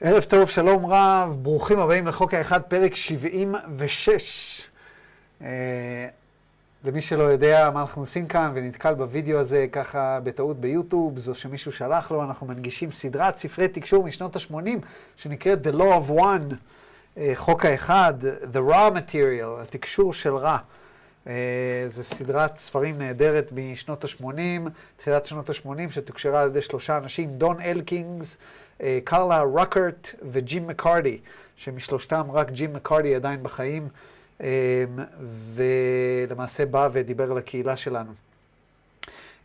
ערב טוב, שלום רב, ברוכים הבאים לחוק האחד, פרק 76. Uh, למי שלא יודע מה אנחנו עושים כאן ונתקל בווידאו הזה ככה בטעות ביוטיוב, זו שמישהו שלח לו, אנחנו מנגישים סדרת ספרי תקשור משנות ה-80 שנקראת The Law of One, uh, חוק האחד, The Raw Material, התקשור של רע. Uh, זו סדרת ספרים נהדרת משנות ה-80, תחילת שנות ה-80, שתוקשרה על ידי שלושה אנשים, דון אלקינגס, אה, קרלה רוקרט וג'ים מקארדי, שמשלושתם רק ג'ים מקארדי עדיין בחיים, אה, ולמעשה בא ודיבר על הקהילה שלנו.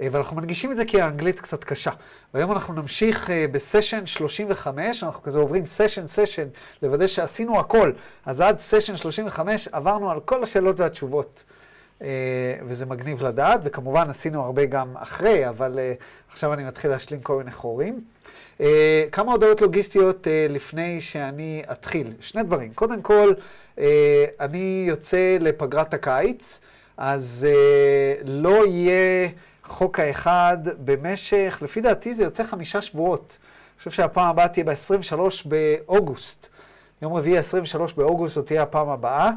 אה, ואנחנו מנגישים את זה כי האנגלית קצת קשה. והיום אנחנו נמשיך בסשן 35, אנחנו כזה עוברים סשן סשן, לוודא שעשינו הכל. אז עד סשן 35 עברנו על כל השאלות והתשובות. וזה מגניב לדעת, וכמובן עשינו הרבה גם אחרי, אבל עכשיו אני מתחיל להשלים כל מיני חורים. Uh, כמה הודעות לוגיסטיות uh, לפני שאני אתחיל. שני דברים. קודם כל, uh, אני יוצא לפגרת הקיץ, אז uh, לא יהיה חוק האחד במשך, לפי דעתי זה יוצא חמישה שבועות. אני חושב שהפעם הבאה תהיה ב-23 באוגוסט. יום רביעי 23 באוגוסט זאת תהיה הפעם הבאה.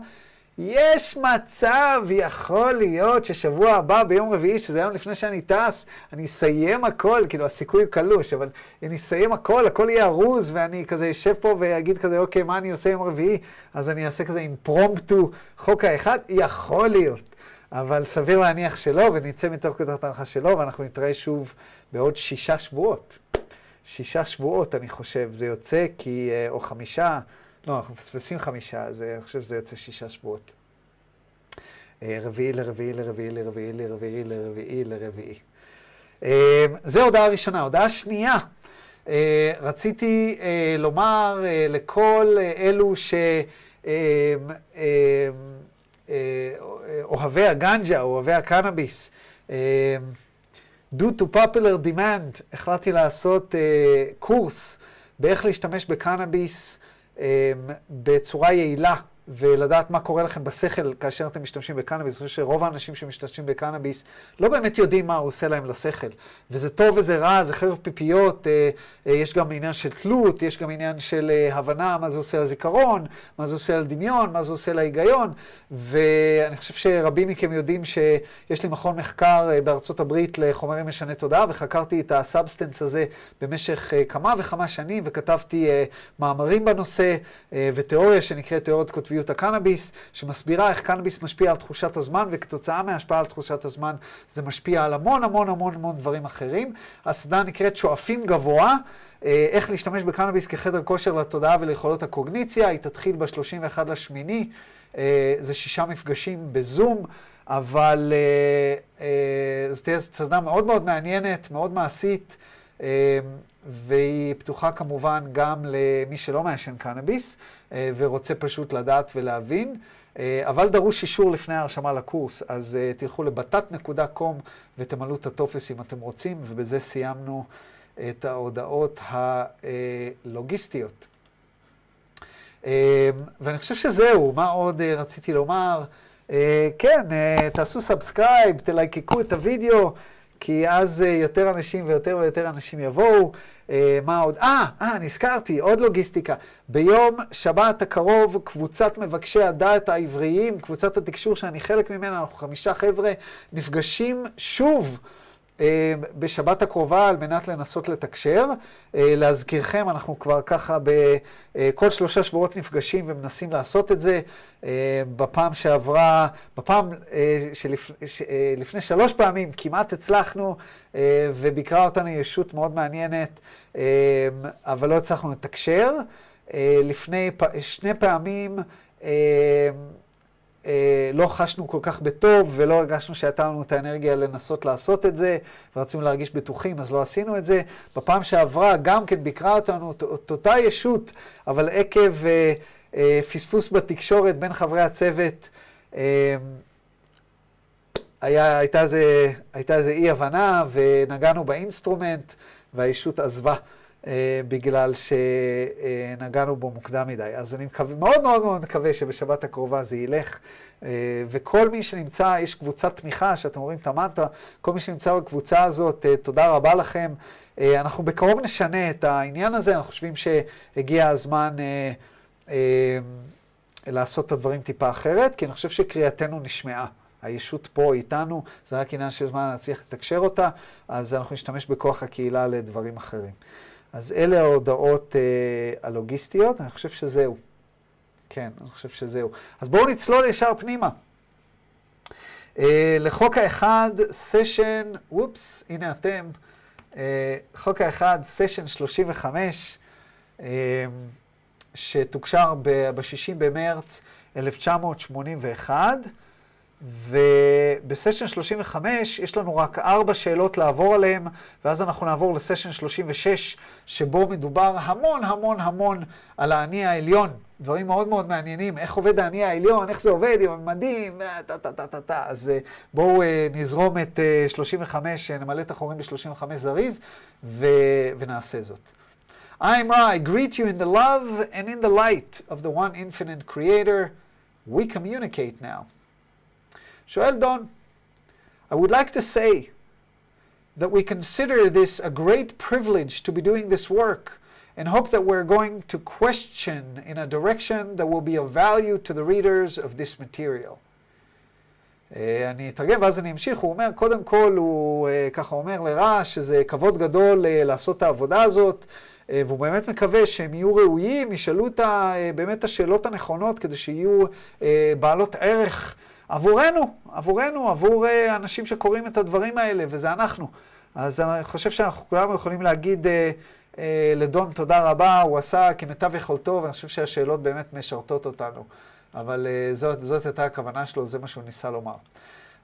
יש מצב, יכול להיות ששבוע הבא ביום רביעי, שזה היום לפני שאני טס, אני אסיים הכל, כאילו הסיכוי הוא קלוש, אבל אני אסיים הכל, הכל יהיה ארוז, ואני כזה אשב פה ואגיד כזה, אוקיי, מה אני עושה יום רביעי? אז אני אעשה כזה אימפרומפטו חוק האחד, יכול להיות. אבל סביר להניח שלא, ונצא מתוך כותרת ההנחה שלא, ואנחנו נתראה שוב בעוד שישה שבועות. שישה שבועות, אני חושב, זה יוצא כי, אה, או חמישה, לא, אנחנו מפספסים חמישה, אז אני חושב שזה יוצא שישה שבועות. אה, רביעי לרביעי לרביעי לרביעי לרביעי לרביעי לרביעי. אה, זו הודעה ראשונה. הודעה שנייה, אה, רציתי לומר לכל אלו שאוהבי הגנג'ה, אוהבי הקנאביס, due to popular demand, החלטתי לעשות קורס באיך להשתמש בקנאביס בצורה יעילה ולדעת מה קורה לכם בשכל כאשר אתם משתמשים בקנאביס. אני חושב שרוב האנשים שמשתמשים בקנאביס לא באמת יודעים מה הוא עושה להם לשכל. וזה טוב וזה רע, זה חרב פיפיות, אה, אה, יש גם עניין של תלות, יש גם עניין של אה, הבנה מה זה עושה לזיכרון, מה זה עושה לדמיון, מה זה עושה להיגיון. ואני חושב שרבים מכם יודעים שיש לי מכון מחקר בארצות הברית לחומרים משני תודעה, וחקרתי את ה substance הזה במשך כמה וכמה שנים, וכתבתי מאמרים בנושא, ותיאוריה שנקראת תיאוריית כותבים. שביעות הקנאביס, שמסבירה איך קנאביס משפיע על תחושת הזמן, וכתוצאה מהשפעה על תחושת הזמן זה משפיע על המון המון המון המון דברים אחרים. הסדנה נקראת שואפים גבוה. אה, איך להשתמש בקנאביס כחדר כושר לתודעה וליכולות הקוגניציה, היא תתחיל ב-31 לשמיני, אה, זה שישה מפגשים בזום, אבל אה, זאת תהיה סדנה מאוד מאוד מעניינת, מאוד מעשית. והיא פתוחה כמובן גם למי שלא מעשן קנאביס אה, ורוצה פשוט לדעת ולהבין. אה, אבל דרוש אישור לפני ההרשמה לקורס, אז אה, תלכו לבטט.com ותמלאו את הטופס אם אתם רוצים, ובזה סיימנו את ההודעות הלוגיסטיות. ואני חושב שזהו, מה עוד רציתי לומר? כן, תעשו subscribe, תלייקו את הוידאו. כי אז אה, יותר אנשים ויותר ויותר אנשים יבואו. אה, מה עוד? אה, אה, נזכרתי, עוד לוגיסטיקה. ביום שבת הקרוב, קבוצת מבקשי הדעת העבריים, קבוצת התקשור שאני חלק ממנה, אנחנו חמישה חבר'ה, נפגשים שוב. אה, בשבת הקרובה על מנת לנסות לתקשר. אה, להזכירכם, אנחנו כבר ככה בכל שלושה שבועות נפגשים ומנסים לעשות את זה. אה, בפעם שעברה, בפעם שלפני שלוש פעמים כמעט הצלחנו וביקרה אותנו ישות מאוד מעניינת, אבל לא הצלחנו לתקשר. לפני שני פעמים אה, לא חשנו כל כך בטוב ולא הרגשנו שהייתה לנו את האנרגיה לנסות לעשות את זה, ורצינו להרגיש בטוחים, אז לא עשינו את זה. בפעם שעברה גם כן ביקרה אותנו את אותה ישות, אבל עקב אה, אה, פספוס בתקשורת בין חברי הצוות, אה, היה, הייתה איזה אי הבנה ונגענו ב instrument והישות עזבה. בגלל שנגענו בו מוקדם מדי. אז אני מקווה, מאוד מאוד מאוד מקווה שבשבת הקרובה זה ילך. וכל מי שנמצא, יש קבוצת תמיכה, שאתם רואים את המנטרה, כל מי שנמצא בקבוצה הזאת, תודה רבה לכם. אנחנו בקרוב נשנה את העניין הזה, אנחנו חושבים שהגיע הזמן לעשות את הדברים טיפה אחרת, כי אני חושב שקריאתנו נשמעה. הישות פה איתנו, זה רק עניין של זמן להצליח לתקשר אותה, אז אנחנו נשתמש בכוח הקהילה לדברים אחרים. אז אלה ההודעות אה, הלוגיסטיות, אני חושב שזהו. כן, אני חושב שזהו. אז בואו נצלול ישר פנימה. אה, לחוק האחד, סשן, וופס, הנה אתם. אה, חוק האחד, סשן 35, אה, שתוקשר ב-60 במרץ 1981. ובסשן 35 יש לנו רק ארבע שאלות לעבור עליהן, ואז אנחנו נעבור לסשן 36, שבו מדובר המון המון המון על האני העליון. דברים מאוד מאוד מעניינים, איך עובד האני העליון, איך זה עובד עם הממדים, טה-טה-טה-טה. אז אה, בואו אה, נזרום את 35, אה, נמלא את החורים ב-35 זריז, ו... ונעשה זאת. I'm I greet you in the love and in the light of the one infinite creator. We communicate now. שואל דון, I would like to say that we consider this a great privilege to be doing this work and hope that we're going to question in a direction that will be of value to the readers of this material. אני אתרגם ואז אני אמשיך, הוא אומר, קודם כל הוא ככה אומר לרע שזה כבוד גדול לעשות את העבודה הזאת, והוא באמת מקווה שהם יהיו ראויים, ישאלו את באמת השאלות הנכונות כדי שיהיו בעלות ערך עבורנו, עבורנו, עבור uh, אנשים שקוראים את הדברים האלה, וזה אנחנו. אז אני חושב שאנחנו כולנו יכולים להגיד uh, uh, לדון תודה רבה, הוא עשה כמיטב יכולתו, ואני חושב שהשאלות באמת משרתות אותנו. אבל uh, זאת, זאת הייתה הכוונה שלו, זה מה שהוא ניסה לומר.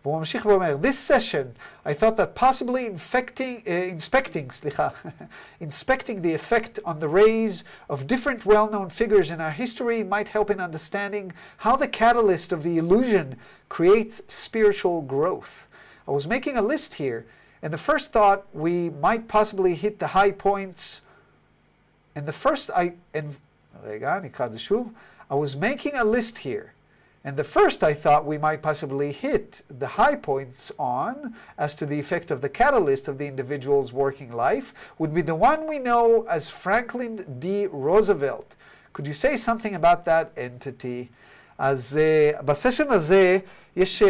והוא ממשיך ואומר, This session, I thought that possibly infecting, uh, inspecting, סליחה, inspecting the effect on the rays of different well-known figures in our history might help in understanding how the catalyst of the illusion creates spiritual growth. I was making a list here, and the first thought we might possibly hit the high points, and the first I, and, רגע, נקרא את זה שוב, I was making a list here. And the first I thought we might possibly hit the high points on as to the effect of the catalyst of the individual's working life would be the one we know as Franklin D. Roosevelt. Could you say something about that entity? אז uh, בסשן הזה יש uh, uh,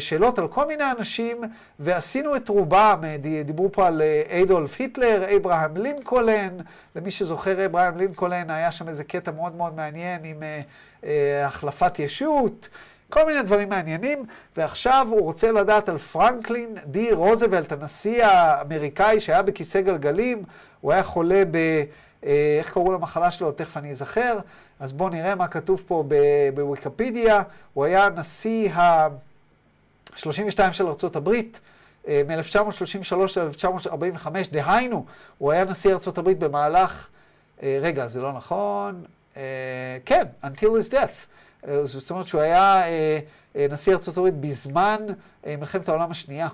שאלות על כל מיני אנשים, ועשינו את רובם, דיברו פה על איידולף היטלר, אברהם לינקולן, למי שזוכר אברהם לינקולן, היה שם איזה קטע מאוד מאוד מעניין עם uh, uh, החלפת ישות, כל מיני דברים מעניינים, ועכשיו הוא רוצה לדעת על פרנקלין די רוזוולט, הנשיא האמריקאי שהיה בכיסא גלגלים, הוא היה חולה ב... איך קראו למחלה שלו? תכף אני אזכר. אז בואו נראה מה כתוב פה בוויקיפדיה. הוא היה נשיא ה-32 של ארה"ב מ-1933 ל-1945, דהיינו, הוא היה נשיא ארה"ב במהלך, רגע, זה לא נכון, כן, until his death. זאת אומרת שהוא היה נשיא ארה"ב בזמן מלחמת העולם השנייה.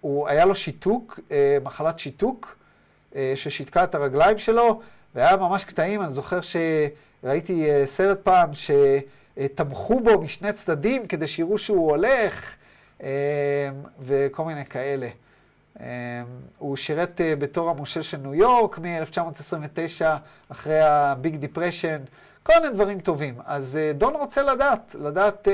הוא, היה לו שיתוק, מחלת שיתוק, ששיתקה את הרגליים שלו, והיה ממש קטעים, אני זוכר שראיתי סרט פעם שתמכו בו משני צדדים כדי שיראו שהוא הולך, וכל מיני כאלה. הוא שירת בתור המושל של ניו יורק מ-1929, אחרי ה big depression, כל מיני דברים טובים. אז דון רוצה לדעת, לדעת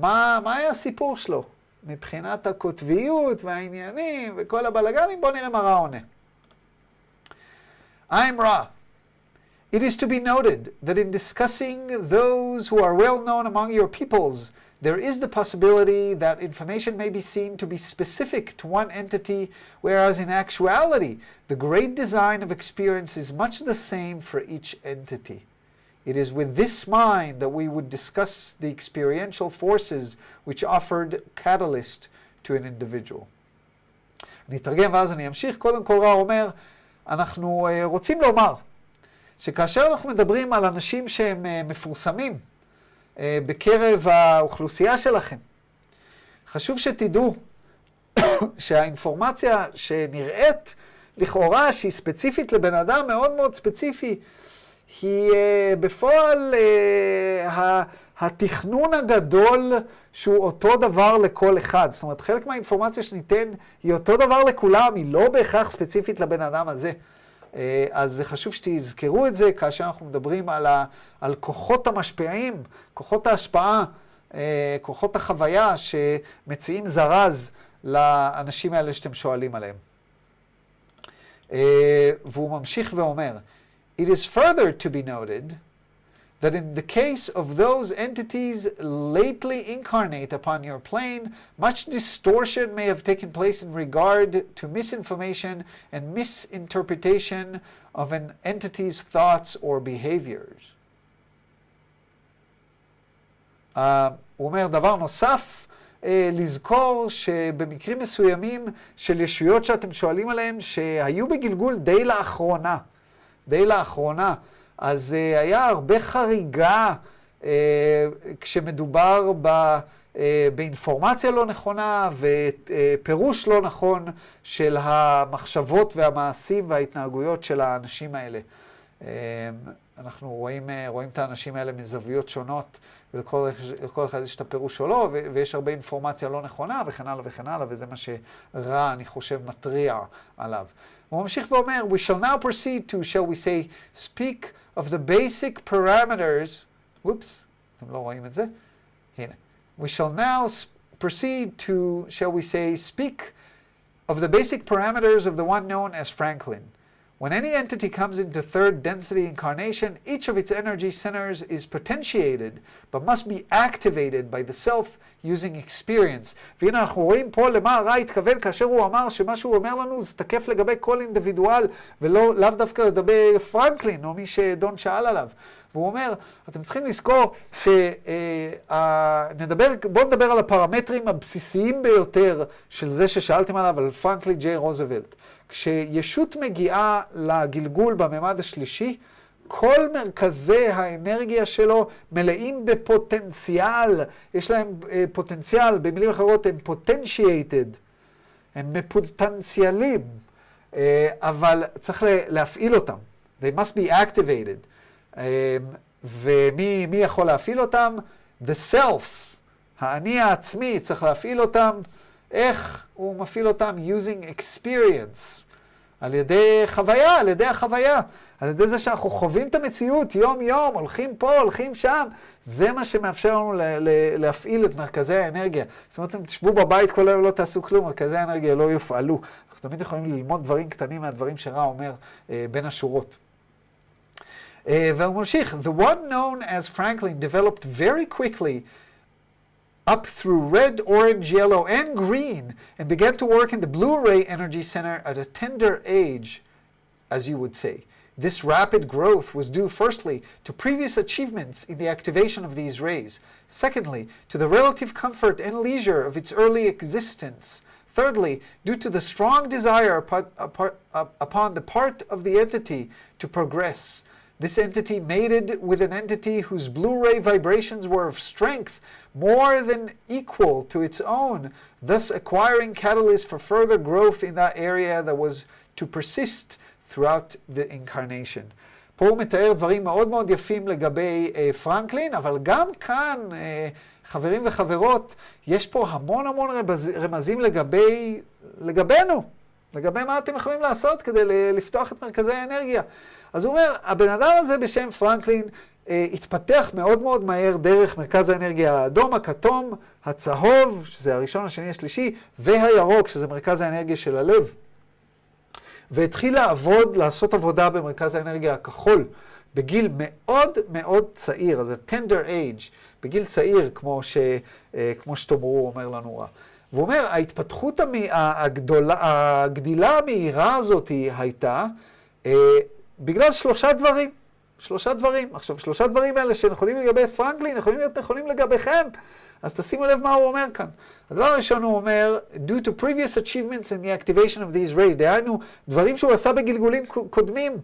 מה, מה היה הסיפור שלו מבחינת הקוטביות והעניינים וכל הבלגנים, בואו נראה מה רע עונה. I'm Ra. It is to be noted that in discussing those who are well known among your peoples, there is the possibility that information may be seen to be specific to one entity, whereas in actuality, the great design of experience is much the same for each entity. It is with this mind that we would discuss the experiential forces which offered catalyst to an individual. אני אתרגם ואז אני אמשיך. קודם כל רע אומר, אנחנו רוצים לומר שכאשר אנחנו מדברים על אנשים שהם מפורסמים בקרב האוכלוסייה שלכם, חשוב שתדעו שהאינפורמציה שנראית לכאורה שהיא ספציפית לבן אדם מאוד מאוד ספציפי, היא בפועל התכנון הגדול שהוא אותו דבר לכל אחד. זאת אומרת, חלק מהאינפורמציה שניתן היא אותו דבר לכולם, היא לא בהכרח ספציפית לבן אדם הזה. אה, אז זה חשוב שתזכרו את זה כאשר אנחנו מדברים על, ה, על כוחות המשפיעים, כוחות ההשפעה, אה, כוחות החוויה שמציעים זרז לאנשים האלה שאתם שואלים עליהם. אה, והוא ממשיך ואומר, It is further to be noted that in the case of those entities lately incarnate upon your plane, much distortion may have taken place in regard to misinformation and misinterpretation of an entity's thoughts or behaviors. Uh, הוא אומר דבר נוסף, uh, לזכור שבמקרים מסוימים של ישויות שאתם שואלים עליהן, שהיו בגלגול די לאחרונה, די לאחרונה, אז uh, היה הרבה חריגה uh, כשמדובר ב, uh, באינפורמציה לא נכונה ופירוש לא נכון של המחשבות והמעשים וההתנהגויות של האנשים האלה. Uh, אנחנו רואים, uh, רואים את האנשים האלה מזוויות שונות, ולכל אחד יש את הפירוש שלו, ויש הרבה אינפורמציה לא נכונה וכן הלאה וכן הלאה, וזה מה שרע, אני חושב, מתריע עליו. הוא ממשיך ואומר, We shall now proceed to, shall we say, speak of the basic parameters, whoops, אתם לא רואים את זה? הנה. We shall now proceed to, shall we say, speak of the basic parameters of the one known as Franklin. When any entity comes into third density incarnation, each of its energy centers is potentiated, but must be activated by the self using experience. והנה אנחנו רואים פה למה הרע התכוון כאשר הוא אמר שמה שהוא אומר לנו זה תקף לגבי כל אינדיבידואל, ולא לאו דווקא לגבי פרנקלין, או מי שדון שאל עליו. והוא אומר, אתם צריכים לזכור שנדבר, בואו נדבר על הפרמטרים הבסיסיים ביותר של זה ששאלתם עליו, על פרנקלין ג'יי רוזוולט. כשישות מגיעה לגלגול בממד השלישי, כל מרכזי האנרגיה שלו מלאים בפוטנציאל, יש להם uh, פוטנציאל, במילים אחרות הם potentiated, הם מפוטנציאלים, uh, אבל צריך להפעיל אותם. They must be activated. Um, ומי יכול להפעיל אותם? The self, האני העצמי, צריך להפעיל אותם. איך הוא מפעיל אותם? using experience. על ידי חוויה, על ידי החוויה. על ידי זה שאנחנו חווים את המציאות יום-יום, הולכים פה, הולכים שם. זה מה שמאפשר לנו להפעיל את מרכזי האנרגיה. זאת אומרת, אם תשבו בבית כל היום לא תעשו כלום, מרכזי האנרגיה לא יופעלו. אנחנו תמיד יכולים ללמוד דברים קטנים מהדברים שרע אומר אה, בין השורות. Uh, והוא ממשיך, The one known as Franklin developed very quickly up through red, orange, yellow, and green, and began to work in the blue ray energy center at a tender age, as you would say. This rapid growth was due, firstly, to previous achievements in the activation of these rays, secondly, to the relative comfort and leisure of its early existence, thirdly, due to the strong desire upon the part of the entity to progress. This entity mated with an entity whose blue ray vibrations were of strength more than equal to its own, thus acquiring catalyst for further growth in that area that was to persist throughout the incarnation. פה הוא מתאר דברים מאוד מאוד יפים לגבי אה, פרנקלין, אבל גם כאן, אה, חברים וחברות, יש פה המון המון רמז, רמזים לגבי, לגבינו, לגבי מה אתם יכולים לעשות כדי לפתוח את מרכזי האנרגיה. אז הוא אומר, הבן אדם הזה בשם פרנקלין אה, התפתח מאוד מאוד מהר דרך מרכז האנרגיה האדום, הכתום, הצהוב, שזה הראשון, השני, השלישי, והירוק, שזה מרכז האנרגיה של הלב. והתחיל לעבוד, לעשות עבודה במרכז האנרגיה הכחול, בגיל מאוד מאוד צעיר, אז ה-tender age, בגיל צעיר, כמו, ש, אה, כמו שתאמרו, אומר לנו רע. והוא אומר, ההתפתחות הגדולה, הגדילה המהירה הזאת הייתה אה, בגלל שלושה דברים. שלושה דברים. עכשיו, שלושה דברים האלה שנכונים לגבי פרנקלין, יכולים להיות נכונים לגביכם. אז תשימו לב מה הוא אומר כאן. הדבר הראשון הוא אומר, due to previous achievements in the activation of these rays, דהיינו, דברים שהוא עשה בגלגולים קודמים.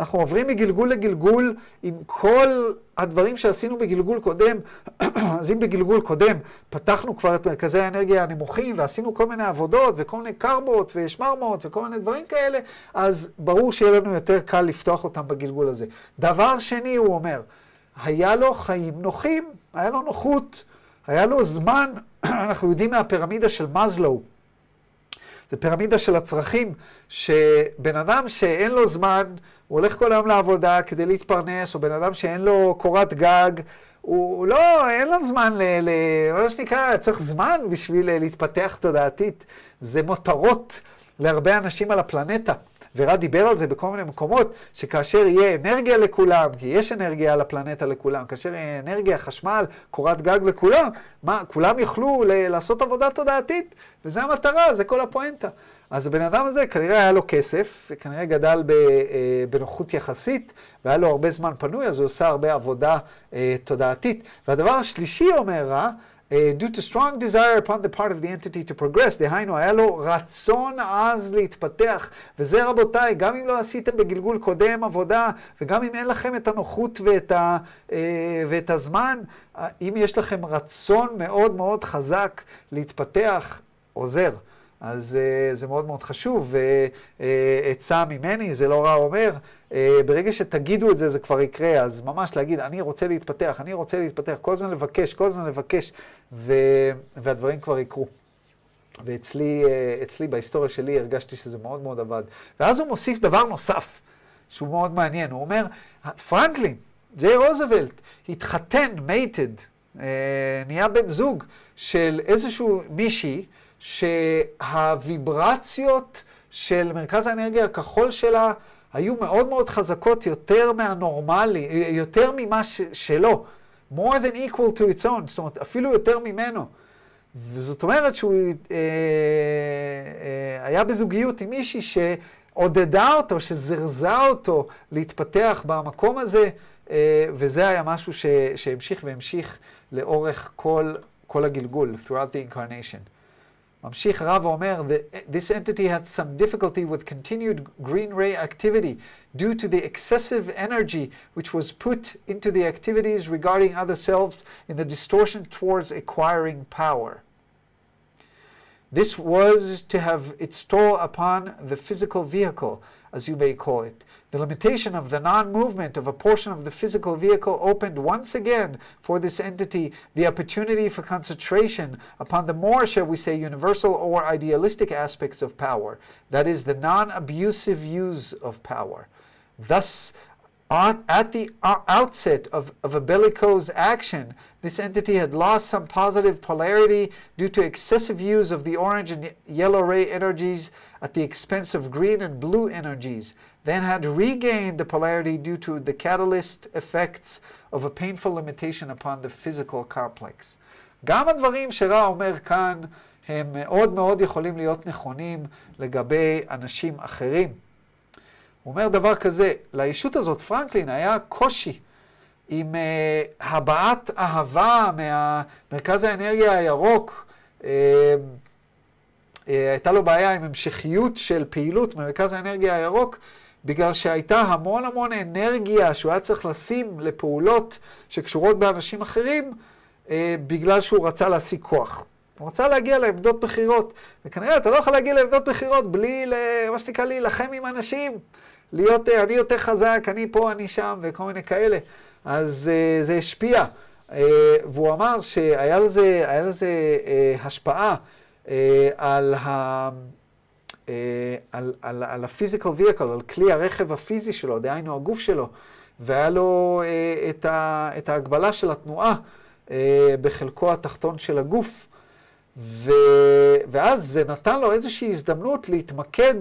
אנחנו עוברים מגלגול לגלגול עם כל הדברים שעשינו בגלגול קודם. אז אם בגלגול קודם פתחנו כבר את מרכזי האנרגיה הנמוכים ועשינו כל מיני עבודות וכל מיני קרבות ושמרמות וכל מיני דברים כאלה, אז ברור שיהיה לנו יותר קל לפתוח אותם בגלגול הזה. דבר שני, הוא אומר, היה לו חיים נוחים, היה לו נוחות, היה לו זמן, אנחנו יודעים מהפירמידה של מזלו, זה פירמידה של הצרכים, שבן אדם שאין לו זמן, הוא הולך כל היום לעבודה כדי להתפרנס, או בן אדם שאין לו קורת גג, הוא לא, אין לו זמן, ל, ל, מה שנקרא, צריך זמן בשביל להתפתח תודעתית. זה מותרות להרבה אנשים על הפלנטה. ורד דיבר על זה בכל מיני מקומות, שכאשר יהיה אנרגיה לכולם, כי יש אנרגיה על הפלנטה לכולם, כאשר יהיה אנרגיה, חשמל, קורת גג לכולם, מה, כולם יוכלו לעשות עבודה תודעתית, וזו המטרה, זה כל הפואנטה. אז הבן אדם הזה כנראה היה לו כסף, כנראה גדל אה, בנוחות יחסית, והיה לו הרבה זמן פנוי, אז הוא עושה הרבה עבודה אה, תודעתית. והדבר השלישי אומר רע, Uh, due to strong desire upon the part of the entity to progress, דהיינו, היה לו רצון עז להתפתח, וזה רבותיי, גם אם לא עשיתם בגלגול קודם עבודה, וגם אם אין לכם את הנוחות ואת, ה, ואת הזמן, אם יש לכם רצון מאוד מאוד חזק להתפתח, עוזר. אז uh, זה מאוד מאוד חשוב, ועצה uh, ממני, זה לא רע אומר, uh, ברגע שתגידו את זה, זה כבר יקרה, אז ממש להגיד, אני רוצה להתפתח, אני רוצה להתפתח, כל הזמן לבקש, כל הזמן לבקש, ו... והדברים כבר יקרו. ואצלי, uh, אצלי, בהיסטוריה שלי, הרגשתי שזה מאוד מאוד עבד. ואז הוא מוסיף דבר נוסף, שהוא מאוד מעניין, הוא אומר, פרנקלין, ג'יי רוזוולט, התחתן, מייטד, uh, נהיה בן זוג של איזשהו מישהי, שהוויברציות של מרכז האנרגיה הכחול שלה היו מאוד מאוד חזקות יותר מהנורמלי, יותר ממה ש- שלו. more than equal to its own, זאת אומרת, אפילו יותר ממנו. וזאת אומרת שהוא אה, אה, היה בזוגיות עם מישהי שעודדה אותו, שזרזה אותו להתפתח במקום הזה, אה, וזה היה משהו ש- שהמשיך והמשיך לאורך כל, כל הגלגול, throughout the incarnation. ממשיך רב ואומר, this entity had some difficulty with continued green ray activity due to the excessive energy which was put into the activities regarding other selves in the distortion towards acquiring power. This was to have its toll upon the physical vehicle, as you may call it. the limitation of the non movement of a portion of the physical vehicle opened once again for this entity the opportunity for concentration upon the more, shall we say, universal or idealistic aspects of power, that is, the non abusive use of power. Thus, on, at the outset of, of a bellicose action, this entity had lost some positive polarity due to excessive use of the orange and yellow ray energies at the expense of green and blue energies, then had regained the polarity due to the catalyst effects of a painful limitation upon the physical complex. גם הדברים שרע אומר כאן הם מאוד מאוד יכולים להיות נכונים לגבי אנשים אחרים. הוא אומר דבר כזה, לישות הזאת, פרנקלין, היה קושי עם uh, הבעת אהבה מהמרכז האנרגיה הירוק. Uh, uh, הייתה לו בעיה עם המשכיות של פעילות ממרכז האנרגיה הירוק, בגלל שהייתה המון המון אנרגיה שהוא היה צריך לשים לפעולות שקשורות באנשים אחרים, uh, בגלל שהוא רצה להשיג כוח. הוא רצה להגיע לעמדות בחירות, וכנראה אתה לא יכול להגיע לעמדות בחירות בלי, מה שנקרא, להילחם עם אנשים. להיות, אני יותר חזק, אני פה, אני שם, וכל מיני כאלה. אז uh, זה השפיע. Uh, והוא אמר שהיה לזה, לזה uh, השפעה uh, על, ה, uh, על, על, על ה-physical vehicle, על כלי הרכב הפיזי שלו, דהיינו הגוף שלו, והיה לו uh, את, ה, את ההגבלה של התנועה uh, בחלקו התחתון של הגוף. ו... ואז זה נתן לו איזושהי הזדמנות להתמקד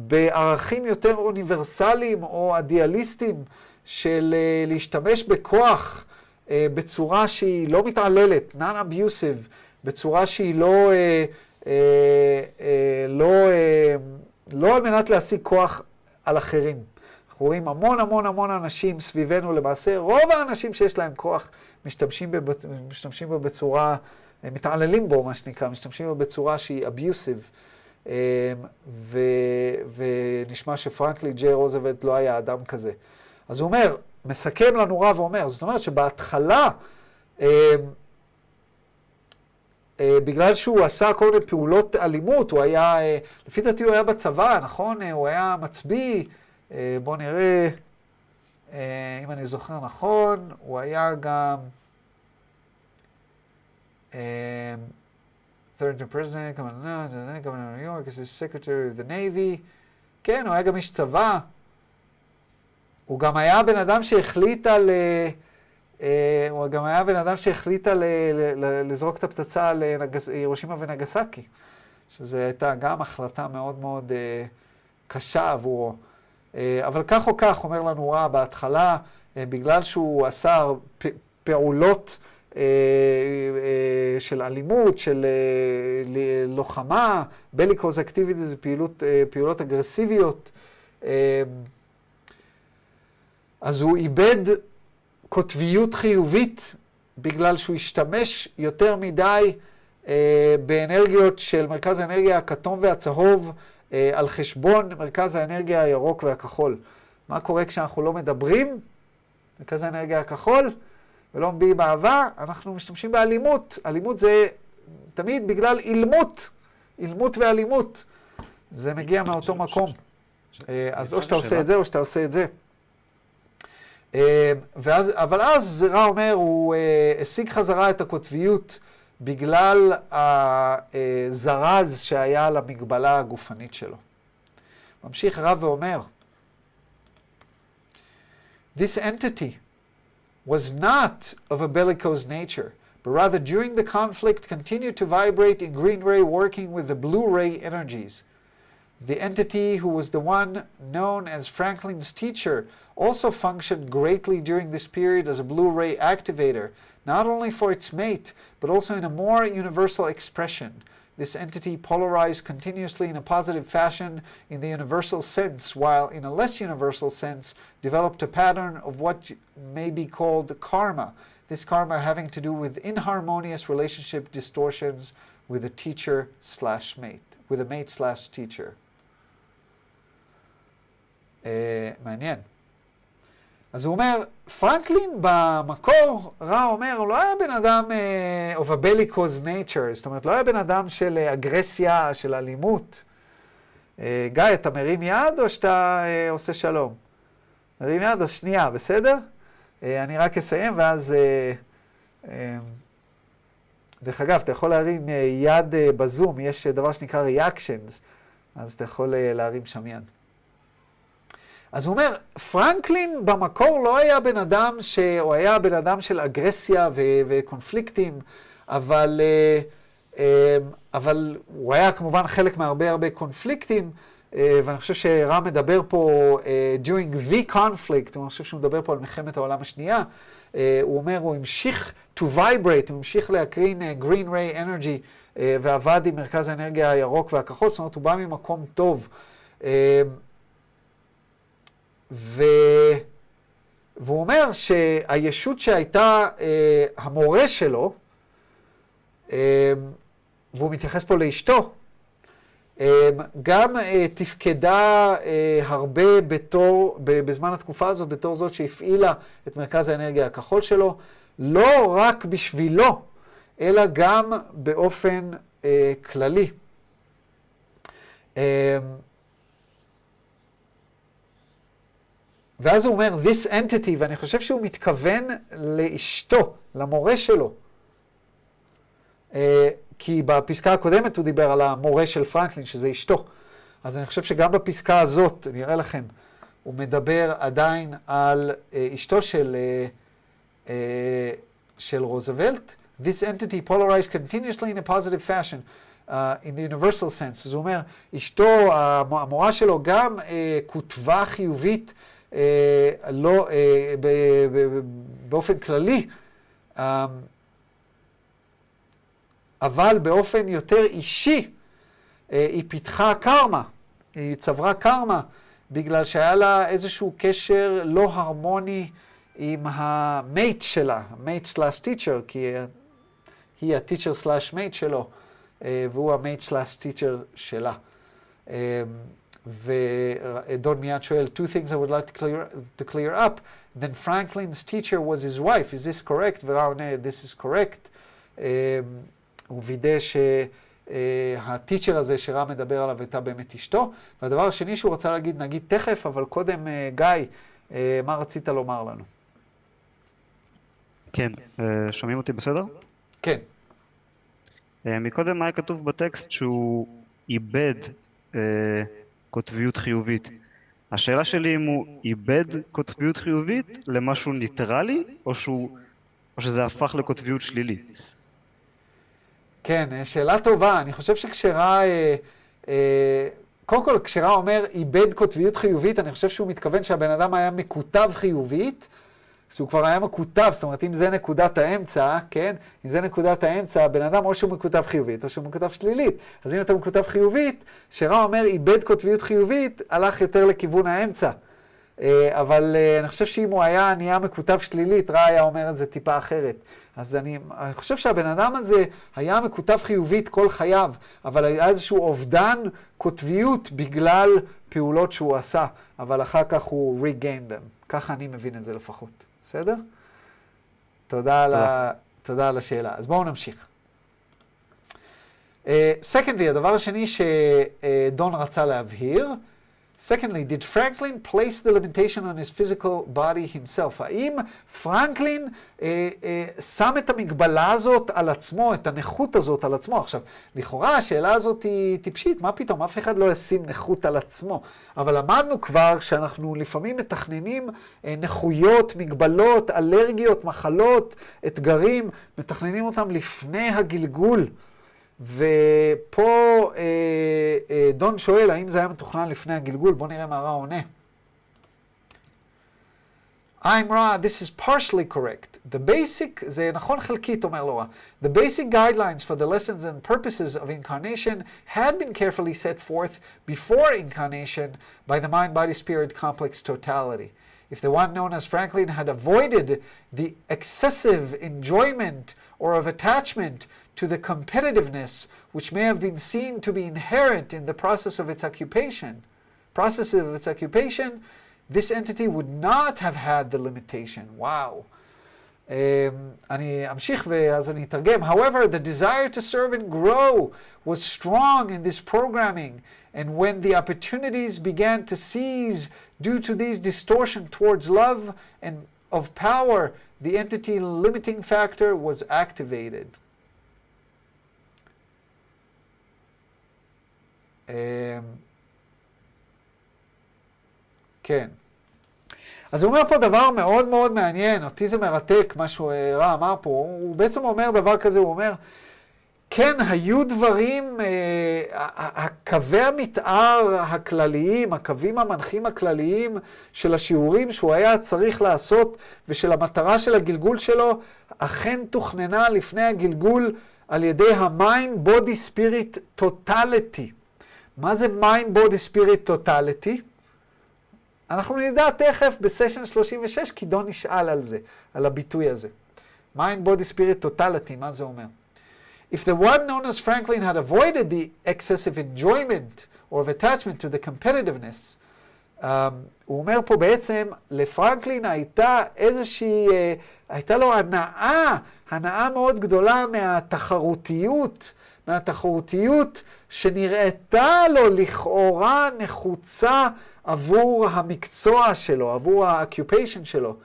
בערכים יותר אוניברסליים או אידיאליסטיים של uh, להשתמש בכוח uh, בצורה שהיא לא מתעללת, non-abusive, בצורה שהיא לא, uh, לא, לא על מנת להשיג כוח על אחרים. אנחנו רואים המון המון המון אנשים סביבנו, למעשה רוב האנשים שיש להם כוח משתמשים, בב... משתמשים בו בצורה, מתעללים בו, מה שנקרא, משתמשים בו בצורה שהיא abusive. ו, ונשמע שפרנקלי ג'יי רוזוולט לא היה אדם כזה. אז הוא אומר, מסכם לנו רב ואומר, זאת אומרת שבהתחלה, בגלל שהוא עשה כל מיני פעולות אלימות, הוא היה, לפי דעתי הוא היה בצבא, נכון? הוא היה מצביא, בואו נראה, אם אני זוכר נכון, הוא היה גם... third president, governor of New York, is secretary of the Navy. כן, הוא היה גם איש צבא. הוא גם היה בן אדם שהחליט על... הוא גם היה בן אדם שהחליט על לזרוק את הפצצה על הירושימה ונגסקי, שזו הייתה גם החלטה מאוד מאוד קשה עבורו. אבל כך או כך, אומר לנו רע, בהתחלה, בגלל שהוא עשה פעולות של אלימות, של לוחמה, בליקוז אקטיביטי זה פעילות, פעולות אגרסיביות. אז הוא איבד קוטביות חיובית בגלל שהוא השתמש יותר מדי באנרגיות של מרכז האנרגיה הכתום והצהוב על חשבון מרכז האנרגיה הירוק והכחול. מה קורה כשאנחנו לא מדברים? מרכז האנרגיה הכחול ולא מביעים אהבה, אנחנו משתמשים באלימות. אלימות זה תמיד בגלל אילמות, אילמות ואלימות. זה מגיע מאותו מקום. אז או שאתה עושה את זה או שאתה עושה את זה. ואז, אבל אז רע אומר, הוא השיג חזרה את הקוטביות בגלל הזרז שהיה על המגבלה הגופנית שלו. ממשיך רע ואומר, This entity was not of a bellicose nature, but rather during the conflict continued to vibrate in green ray working with the blue ray energies. The entity who was the one known as Franklin's teacher also functioned greatly during this period as a blue ray activator, not only for its mate, but also in a more universal expression. This entity polarized continuously in a positive fashion in the universal sense, while in a less universal sense developed a pattern of what may be called karma. This karma having to do with inharmonious relationship distortions with a teacher slash mate, with a mate slash teacher. Uh, מעניין. אז הוא אומר, פרנקלין במקור, רע אומר, הוא לא היה בן אדם uh, of a bellicose nature, זאת אומרת, לא היה בן אדם של uh, אגרסיה, של אלימות. Uh, גיא, אתה מרים יד או שאתה uh, עושה שלום? מרים יד, אז שנייה, בסדר? Uh, אני רק אסיים ואז... Uh, uh, דרך אגב, אתה יכול להרים uh, יד uh, בזום, יש uh, דבר שנקרא reactions, אז אתה יכול uh, להרים שם יד. אז הוא אומר, פרנקלין במקור לא היה בן אדם, ש... הוא היה בן אדם של אגרסיה ו... וקונפליקטים, אבל, אבל הוא היה כמובן חלק מהרבה הרבה קונפליקטים, ואני חושב שרם מדבר פה, during the conflict, אני חושב שהוא מדבר פה על מלחמת העולם השנייה, הוא אומר, הוא המשיך to vibrate, הוא המשיך להקרין green ray energy, ועבד עם מרכז האנרגיה הירוק והכחול, זאת אומרת, הוא בא ממקום טוב. ו... והוא אומר שהישות שהייתה אה, המורה שלו, אה, והוא מתייחס פה לאשתו, אה, גם אה, תפקדה אה, הרבה בתור, בזמן התקופה הזאת, בתור זאת שהפעילה את מרכז האנרגיה הכחול שלו, לא רק בשבילו, אלא גם באופן אה, כללי. אה, ואז הוא אומר, this entity, ואני חושב שהוא מתכוון לאשתו, למורה שלו. Uh, כי בפסקה הקודמת הוא דיבר על המורה של פרנקלין, שזה אשתו. אז אני חושב שגם בפסקה הזאת, אני אראה לכם, הוא מדבר עדיין על uh, אשתו של, uh, של רוזוולט. This entity polarized continuously in a positive fashion. Uh, in the universal sense. אז הוא אומר, אשתו, המורה שלו גם uh, כותבה חיובית אה, לא, אה, ב, ב, באופן כללי, אה, אבל באופן יותר אישי, אה, היא פיתחה קרמה, היא צברה קרמה, בגלל שהיה לה איזשהו קשר לא הרמוני עם ה mate שלה, mate slash teacher, כי היא ה teacher slash mate שלו, אה, והוא ה mate slash teacher שלה. ודון מיד שואל, two things I would like to clear, to clear up, then Franklin's teacher was his wife, is this correct? ורע עונה, this is correct. הוא וידא שהטיצ'ר הזה שרע מדבר עליו הייתה באמת אשתו. והדבר השני שהוא רצה להגיד, נגיד תכף, אבל קודם, גיא, מה רצית לומר לנו? כן, שומעים אותי בסדר? כן. מקודם היה כתוב בטקסט שהוא איבד קוטביות חיובית. השאלה שלי אם הוא איבד קוטביות חיובית למשהו ניטרלי, או, שהוא, או שזה הפך לקוטביות שלילית. כן, שאלה טובה. אני חושב שכשרע, אה, אה, קודם כל, כשרע אומר איבד קוטביות חיובית, אני חושב שהוא מתכוון שהבן אדם היה מקוטב חיובית, שהוא כבר היה מקוטב, זאת אומרת, אם זה נקודת האמצע, כן? אם זה נקודת האמצע, הבן אדם או שהוא מקוטב חיובית או שהוא מקוטב שלילית. אז אם אתה מקוטב חיובית, שרע אומר איבד קוטביות חיובית, הלך יותר לכיוון האמצע. אה, אבל אה, אני חושב שאם הוא היה נהיה מקוטב שלילית, רע היה אומר את זה טיפה אחרת. אז אני, אני חושב שהבן אדם הזה היה מקוטב חיובית כל חייו, אבל היה איזשהו אובדן קוטביות בגלל פעולות שהוא עשה, אבל אחר כך הוא regained them. ככה אני מבין את זה לפחות. בסדר? תודה, על, ה... תודה על השאלה. אז בואו נמשיך. סקנדלי, uh, הדבר השני שדון רצה להבהיר, Secondly, did Franklin place the limitation on his physical body himself? האם פרנקלין אה, אה, שם את המגבלה הזאת על עצמו, את הנכות הזאת על עצמו? עכשיו, לכאורה השאלה הזאת היא טיפשית, מה פתאום? אף אחד לא ישים נכות על עצמו. אבל למדנו כבר שאנחנו לפעמים מתכננים אה, נכויות, מגבלות, אלרגיות, מחלות, אתגרים, מתכננים אותם לפני הגלגול. ופה אה, אה, דון שואל, האם זה היה מתוכנן לפני הגלגול? בואו נראה מה רע עונה. I'm Ra, this is partially correct. The basic, זה נכון חלקית, אומר לו רע. The basic guidelines for the lessons and purposes of incarnation had been carefully set forth before incarnation by the mind-body-spirit complex totality. If the one known as Franklin had avoided the excessive enjoyment or of attachment to the competitiveness which may have been seen to be inherent in the process of its occupation, process of its occupation, this entity would not have had the limitation. Wow. Um, אני אמשיך ואז אני אתרגם. However, the desire to serve and grow was strong in this programming, and when the opportunities began to cease due to these distortion towards love and of power, the entity limiting factor was activated. כן. אז הוא אומר פה דבר מאוד מאוד מעניין, אותי זה מרתק, מה שהוא רע אמר פה, הוא בעצם אומר דבר כזה, הוא אומר, כן, היו דברים, הקווי המתאר הכלליים, הקווים המנחים הכלליים של השיעורים שהוא היה צריך לעשות ושל המטרה של הגלגול שלו, אכן תוכננה לפני הגלגול על ידי ה-mind body spirit totality. מה זה mind body spirit totality? אנחנו נדע תכף בסשן 36, כי דון נשאל על זה, על הביטוי הזה. mind body spirit totality, מה זה אומר? If the one known as Franklin had avoided the excessive enjoyment or of attachment to the competitiveness, um, הוא אומר פה בעצם, לפרנקלין הייתה איזושהי, uh, הייתה לו הנאה, הנאה מאוד גדולה מהתחרותיות, מהתחרותיות שנראתה לו לכאורה נחוצה עבור המקצוע שלו, עבור ה-occupation שלו.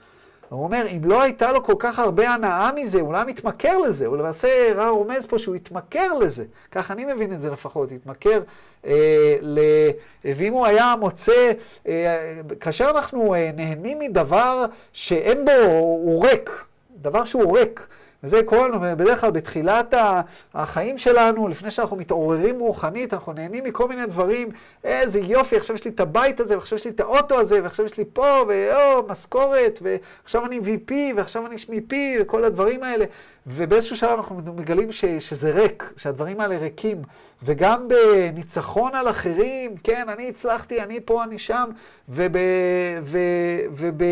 הוא אומר, אם לא הייתה לו כל כך הרבה הנאה מזה, הוא לא היה מתמכר לזה. הוא למעשה, רע רומז פה שהוא התמכר לזה. כך אני מבין את זה לפחות, התמכר אה, ל... ואם הוא היה מוצא, אה, כאשר אנחנו אה, נהנים מדבר שאין בו, הוא ריק, דבר שהוא ריק. וזה לנו בדרך כלל בתחילת החיים שלנו, לפני שאנחנו מתעוררים רוחנית, אנחנו נהנים מכל מיני דברים, איזה יופי, עכשיו יש לי את הבית הזה, ועכשיו יש לי את האוטו הזה, ועכשיו יש לי פה, ואו, משכורת, ועכשיו אני VP, ועכשיו אני שמי-P, וכל הדברים האלה. ובאיזשהו שלב אנחנו מגלים ש, שזה ריק, שהדברים האלה ריקים. וגם בניצחון על אחרים, כן, אני הצלחתי, אני פה, אני שם, וב, וב, וב,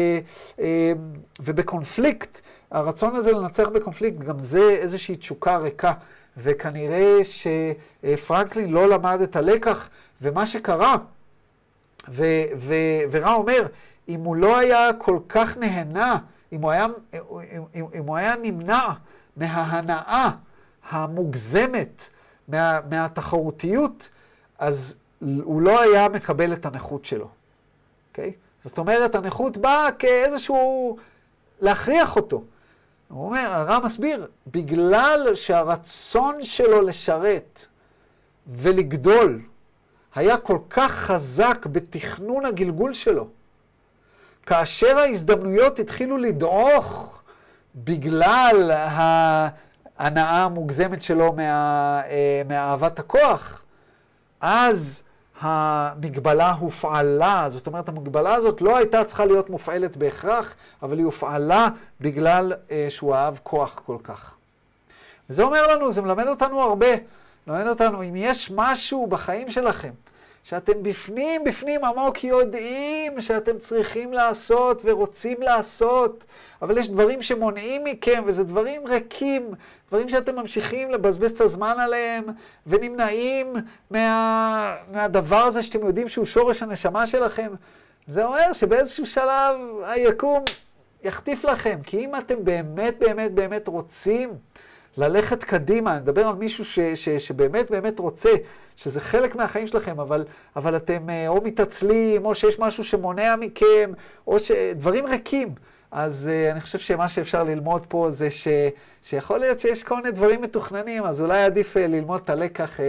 אה, ובקונפליקט. הרצון הזה לנצח בקונפליקט, גם זה איזושהי תשוקה ריקה. וכנראה שפרנקלין לא למד את הלקח, ומה שקרה, ו, ו, ורע אומר, אם הוא לא היה כל כך נהנה, אם הוא היה, אם, אם הוא היה נמנע מההנאה המוגזמת, מה, מהתחרותיות, אז הוא לא היה מקבל את הנכות שלו, אוקיי? Okay? זאת אומרת, הנכות באה כאיזשהו... להכריח אותו. הוא אומר, הרב מסביר, בגלל שהרצון שלו לשרת ולגדול היה כל כך חזק בתכנון הגלגול שלו, כאשר ההזדמנויות התחילו לדעוך בגלל ההנאה המוגזמת שלו מה, אה, מאהבת הכוח, אז המגבלה הופעלה. זאת אומרת, המגבלה הזאת לא הייתה צריכה להיות מופעלת בהכרח, אבל היא הופעלה בגלל אה, שהוא אהב כוח כל כך. וזה אומר לנו, זה מלמד אותנו הרבה. מלמד אותנו, אם יש משהו בחיים שלכם, שאתם בפנים, בפנים עמוק יודעים שאתם צריכים לעשות ורוצים לעשות, אבל יש דברים שמונעים מכם, וזה דברים ריקים, דברים שאתם ממשיכים לבזבז את הזמן עליהם, ונמנעים מה, מהדבר הזה שאתם יודעים שהוא שורש הנשמה שלכם. זה אומר שבאיזשהו שלב היקום יחטיף לכם, כי אם אתם באמת באמת באמת רוצים ללכת קדימה, אני מדבר על מישהו ש, ש, שבאמת באמת רוצה, שזה חלק מהחיים שלכם, אבל, אבל אתם אה, או מתעצלים, או שיש משהו שמונע מכם, או שדברים ריקים. אז uh, אני חושב שמה שאפשר ללמוד פה זה ש, שיכול להיות שיש כל מיני דברים מתוכננים, אז אולי עדיף uh, ללמוד את הלקח uh,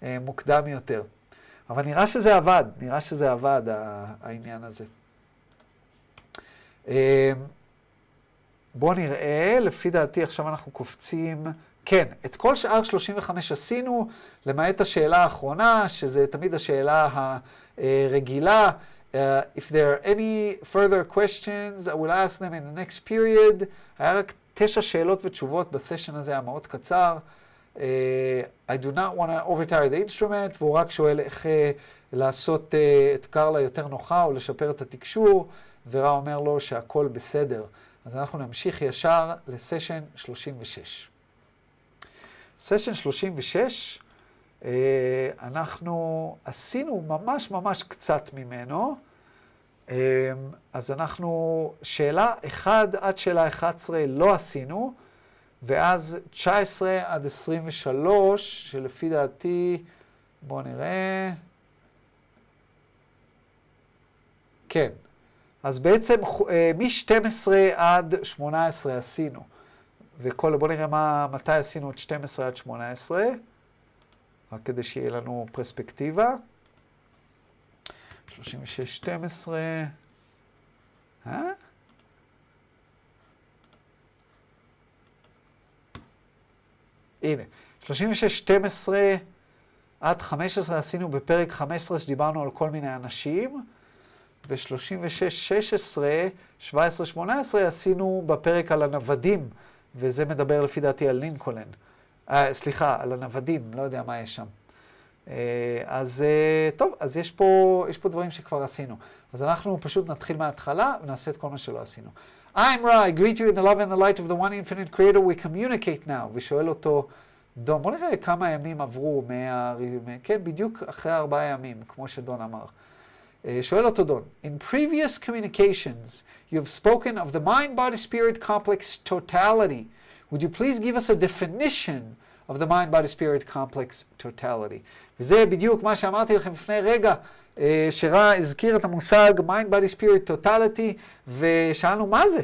uh, מוקדם יותר. אבל נראה שזה עבד, נראה שזה עבד, העניין הזה. Uh, בואו נראה, לפי דעתי עכשיו אנחנו קופצים, כן, את כל שאר 35 עשינו, למעט השאלה האחרונה, שזה תמיד השאלה הרגילה. Uh, if there are any further questions, I will ask them in the next period. היה רק תשע שאלות ותשובות בסשן הזה, היה מאוד קצר. Uh, I do not want to overtire the instrument, והוא רק שואל איך uh, לעשות uh, את קרלה יותר נוחה או לשפר את התקשור, ורע אומר לו שהכל בסדר. אז אנחנו נמשיך ישר לסשן 36. סשן 36, אה, אנחנו עשינו ממש ממש קצת ממנו. אה, אז אנחנו, שאלה 1 עד שאלה 11 לא עשינו, ואז 19 עד 23, שלפי דעתי, בואו נראה. כן, אז בעצם אה, מ-12 עד 18 עשינו. וכל, בואו נראה מה, מתי עשינו את 12 עד 18, רק כדי שיהיה לנו פרספקטיבה. 36, 12, אה? הנה, 36, 12 עד 15 עשינו בפרק 15 שדיברנו על כל מיני אנשים. ו-36, 16, 17, 18 עשינו בפרק על הנוודים, וזה מדבר לפי דעתי על לינקולן. אה, סליחה, על הנוודים, לא יודע מה יש שם. אה, אז אה, טוב, אז יש פה, יש פה דברים שכבר עשינו. אז אנחנו פשוט נתחיל מההתחלה ונעשה את כל מה שלא עשינו. I'm Ra, I greet you in the love and the light of the one infinite creator, we communicate now. ושואל אותו, דון, בוא נראה כמה ימים עברו מה... כן, בדיוק אחרי ארבעה ימים, כמו שדון אמר. שואל אותו דון, in previous communications you have spoken of the mind-body-spirit complex totality. Would you please give us a definition of the mind-body-spirit complex totality? וזה בדיוק מה שאמרתי לכם לפני רגע, שרע הזכיר את המושג mind-body-spirit totality, ושאלנו מה זה?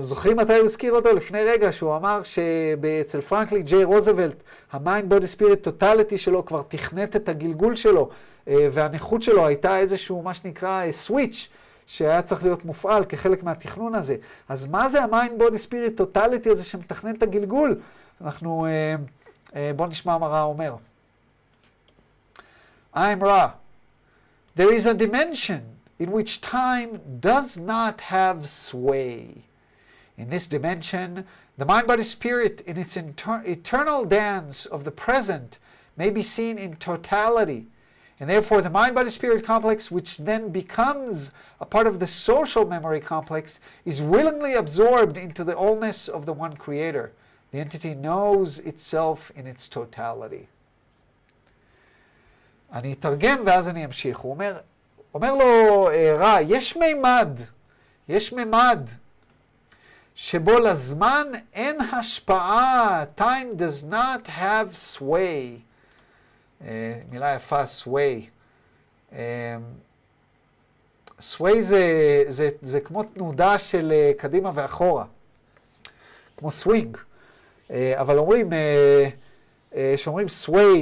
זוכרים מתי הוא הזכיר אותו? לפני רגע, שהוא אמר שאצל פרנקלין די רוזוולט, ה mind body spirit totality שלו כבר תכנת את הגלגול שלו, והנכות שלו הייתה איזשהו, מה שנקרא, switch, שהיה צריך להיות מופעל כחלק מהתכנון הזה. אז מה זה ה mind body spirit totality הזה שמתכנן את הגלגול? אנחנו, בואו נשמע מה רע אומר. I'm Ra. There is a dimension in which time does not have sway. In this dimension, the mind body spirit, in its inter- eternal dance of the present, may be seen in totality. And therefore, the mind body spirit complex, which then becomes a part of the social memory complex, is willingly absorbed into the allness of the one creator. The entity knows itself in its totality. אני אתרגם ואז אני אמשיך. הוא אומר, אומר לו רע, יש מימד, יש מימד שבו לזמן אין השפעה, time does not have sway. Uh, מילה יפה, sway. Um, sway זה, זה, זה כמו תנודה של uh, קדימה ואחורה, כמו swing. אבל אומרים, כשאומרים sway,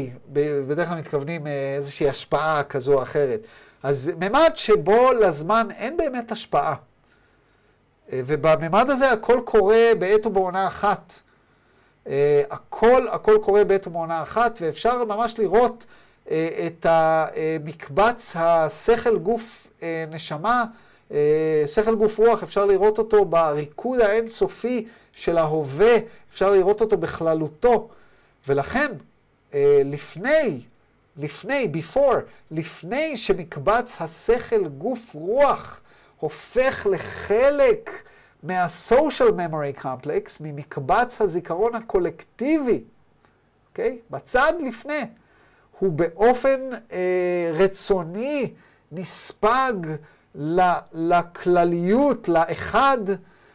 בדרך כלל מתכוונים איזושהי השפעה כזו או אחרת. אז ממד שבו לזמן אין באמת השפעה. ובממד הזה הכל קורה בעת ובעונה אחת. אה, הכל, הכל קורה בעת ובעונה אחת, ואפשר ממש לראות אה, את המקבץ השכל גוף אה, נשמה, שכל גוף רוח, אפשר לראות אותו בריקוד האינסופי של ההווה, אפשר לראות אותו בכללותו. ולכן, לפני, לפני, before, לפני שמקבץ השכל גוף רוח הופך לחלק מה-social memory complex, ממקבץ הזיכרון הקולקטיבי, אוקיי? Okay? בצד לפני, הוא באופן אה, רצוני נספג לכלליות, לאחד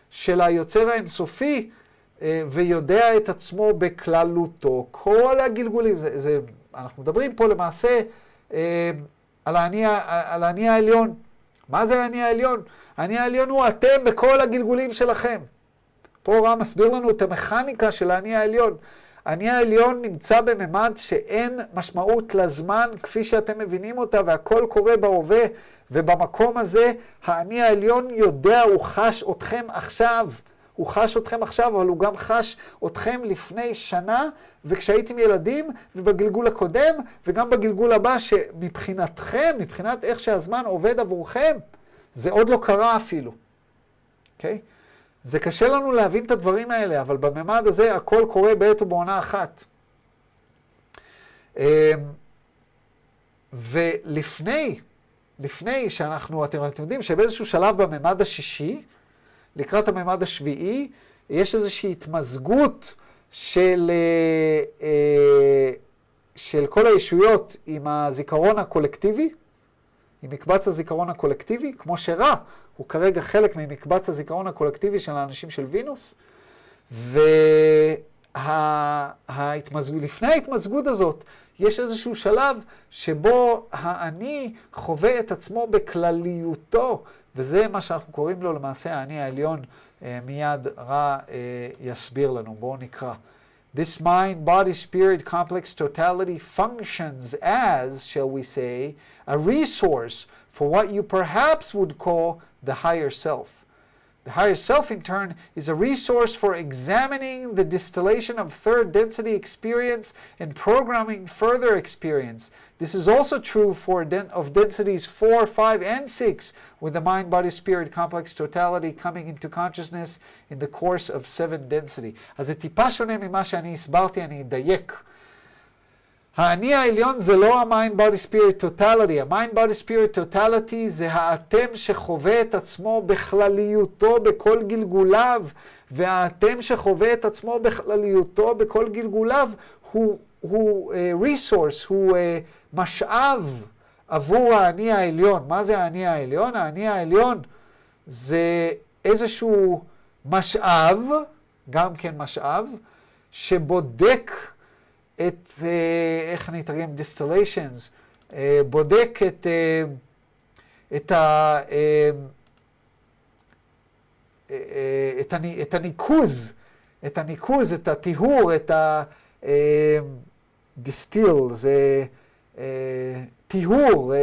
של היוצר האינסופי, אה, ויודע את עצמו בכללותו. כל הגלגולים, זה, זה, אנחנו מדברים פה למעשה אה, על האני העליון. מה זה האני העליון? האני העליון הוא אתם בכל הגלגולים שלכם. פה רם מסביר לנו את המכניקה של האני העליון. האני העליון נמצא בממד שאין משמעות לזמן כפי שאתם מבינים אותה, והכל קורה בהווה, ובמקום הזה האני העליון יודע, הוא חש אתכם עכשיו. הוא חש אתכם עכשיו, אבל הוא גם חש אתכם לפני שנה, וכשהייתם ילדים, ובגלגול הקודם, וגם בגלגול הבא, שמבחינתכם, מבחינת איך שהזמן עובד עבורכם, זה עוד לא קרה אפילו. אוקיי? Okay? זה קשה לנו להבין את הדברים האלה, אבל בממד הזה הכל קורה בעת ובעונה אחת. אמ, ולפני, לפני שאנחנו, אתם, אתם יודעים שבאיזשהו שלב בממד השישי, לקראת הממד השביעי, יש איזושהי התמזגות של, אה, אה, של כל הישויות עם הזיכרון הקולקטיבי, עם מקבץ הזיכרון הקולקטיבי, כמו שרע, הוא כרגע חלק ממקבץ הזיכרון הקולקטיבי של האנשים של וינוס, ולפני ההתמזגות הזאת, יש איזשהו שלב שבו האני חווה את עצמו בכלליותו, וזה מה שאנחנו קוראים לו למעשה האני העליון, מיד רע יסביר לנו. בואו נקרא. This mind, body, spirit complex totality functions as, shall we say, a resource for what you perhaps would call the higher self. The higher self, in turn, is a resource for examining the distillation of third density experience and programming further experience. This is also true for den of densities 4, 5, and 6, with the mind body spirit complex totality coming into consciousness in the course of 7 density. אז זה טיפה שונה ממה שאני הסברתי, אני אדייק. האני העליון זה לא ה-mind body spirit totality, ה-mind body spirit totality זה האתם שחווה את עצמו בכלליותו בכל גלגוליו, והאתם שחווה את עצמו בכלליותו בכל גלגוליו הוא, הוא uh, resource, הוא uh, משאב עבור האני העליון. מה זה האני העליון? האני העליון זה איזשהו משאב, גם כן משאב, שבודק את, אה, איך אני אתרגם? אה, בודק את, אה, את, ה, את, הנ, את הניקוז, את הניקוז, את הטיהור, את ה-distill, זה טיהור,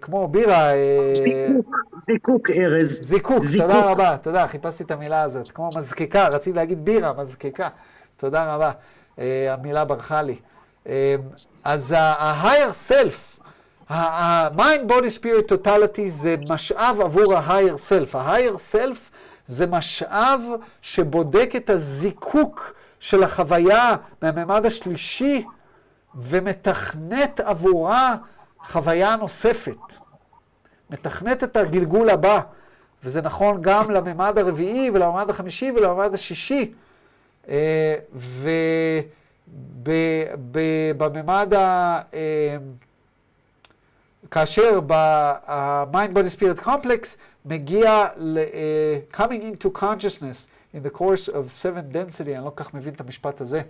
כמו בירה. זיקוק, זיקוק ארז. זיקוק, תודה רבה, תודה, חיפשתי את המילה הזאת, כמו מזקיקה, רציתי להגיד בירה, מזקיקה, תודה רבה. אה, המילה ברחה לי. אה, אז ה-higher self, ה-mind body spirit totality זה משאב עבור ה-higher self. ה-higher self זה משאב שבודק את הזיקוק של החוויה מהממד השלישי ומתכנת עבורה חוויה נוספת. מתכנת את הגלגול הבא, וזה נכון גם לממד הרביעי ולממד החמישי ולממד השישי. אה, בממד ה... כאשר ב-mind body spirit complex מגיע ל- uh, coming into consciousness in the course of seven density, אני לא כל כך מבין את המשפט הזה.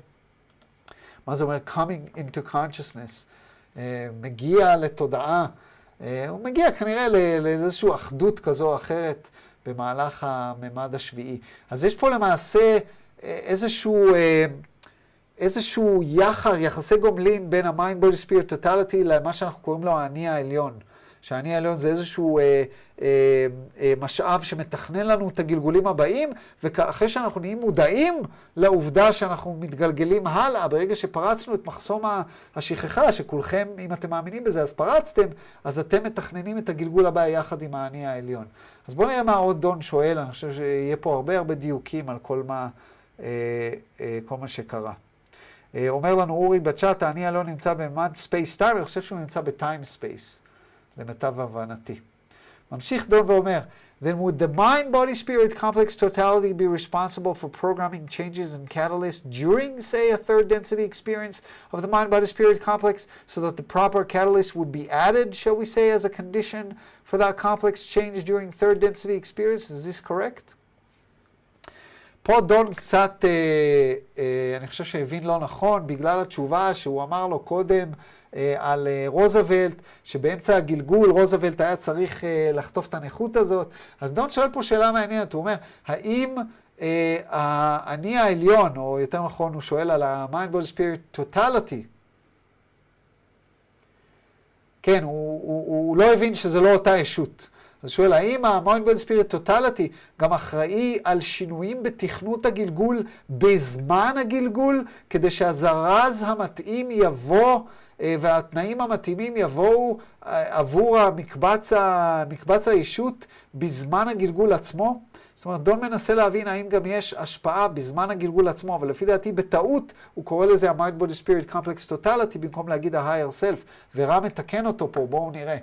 מה זה אומר coming into consciousness? Uh, מגיע לתודעה, uh, הוא מגיע כנראה לאיזושהי אחדות כזו או אחרת במהלך הממד השביעי. אז יש פה למעשה איזשהו... Uh, איזשהו יחס, יחסי גומלין בין ה-mind body spirit למה שאנחנו קוראים לו האני העליון. שהאני העליון זה איזשהו אה, אה, אה, משאב שמתכנן לנו את הגלגולים הבאים, ואחרי שאנחנו נהיים מודעים לעובדה שאנחנו מתגלגלים הלאה, ברגע שפרצנו את מחסום השכחה, שכולכם, אם אתם מאמינים בזה, אז פרצתם, אז אתם מתכננים את הגלגול הבא יחד עם האני העליון. אז בואו נראה מה עוד דון שואל, אני חושב שיהיה פה הרבה הרבה דיוקים על כל מה, אה, אה, כל מה שקרה. אה, אומר לנו אורי בצ'אט, האני העליון לא נמצא בממד space time, אני חושב שהוא נמצא ב time space, למיטב הבנתי. ממשיך דון ואומר, then would the mind-body spirit complex totality be responsible for programming changes and catalysts during, say, a third density experience of the mind-body spirit complex so that the proper catalyst would be added, shall we say, as a condition for that complex change during third density experience? Is this correct? פה דון קצת, אה, אה, אני חושב שהבין לא נכון, בגלל התשובה שהוא אמר לו קודם אה, על אה, רוזוולט, שבאמצע הגלגול רוזוולט היה צריך אה, לחטוף את הנכות הזאת. אז דון שואל פה שאלה מעניינת, הוא אומר, האם אה, האני העליון, או יותר נכון, הוא שואל על ה-mind body spirit totality, כן, הוא, הוא, הוא לא הבין שזה לא אותה ישות. אז שואל, האם ה-Mind Spirit Totality גם אחראי על שינויים בתכנות הגלגול בזמן הגלגול, כדי שהזרז המתאים יבוא אה, והתנאים המתאימים יבואו אה, עבור המקבץ, מקבץ הישות בזמן הגלגול עצמו? זאת אומרת, דון מנסה להבין האם גם יש השפעה בזמן הגלגול עצמו, אבל לפי דעתי בטעות הוא קורא לזה ה-Mind Body Spirit Complex Totality במקום להגיד ה-Higher Self, ורם מתקן אותו פה, בואו נראה.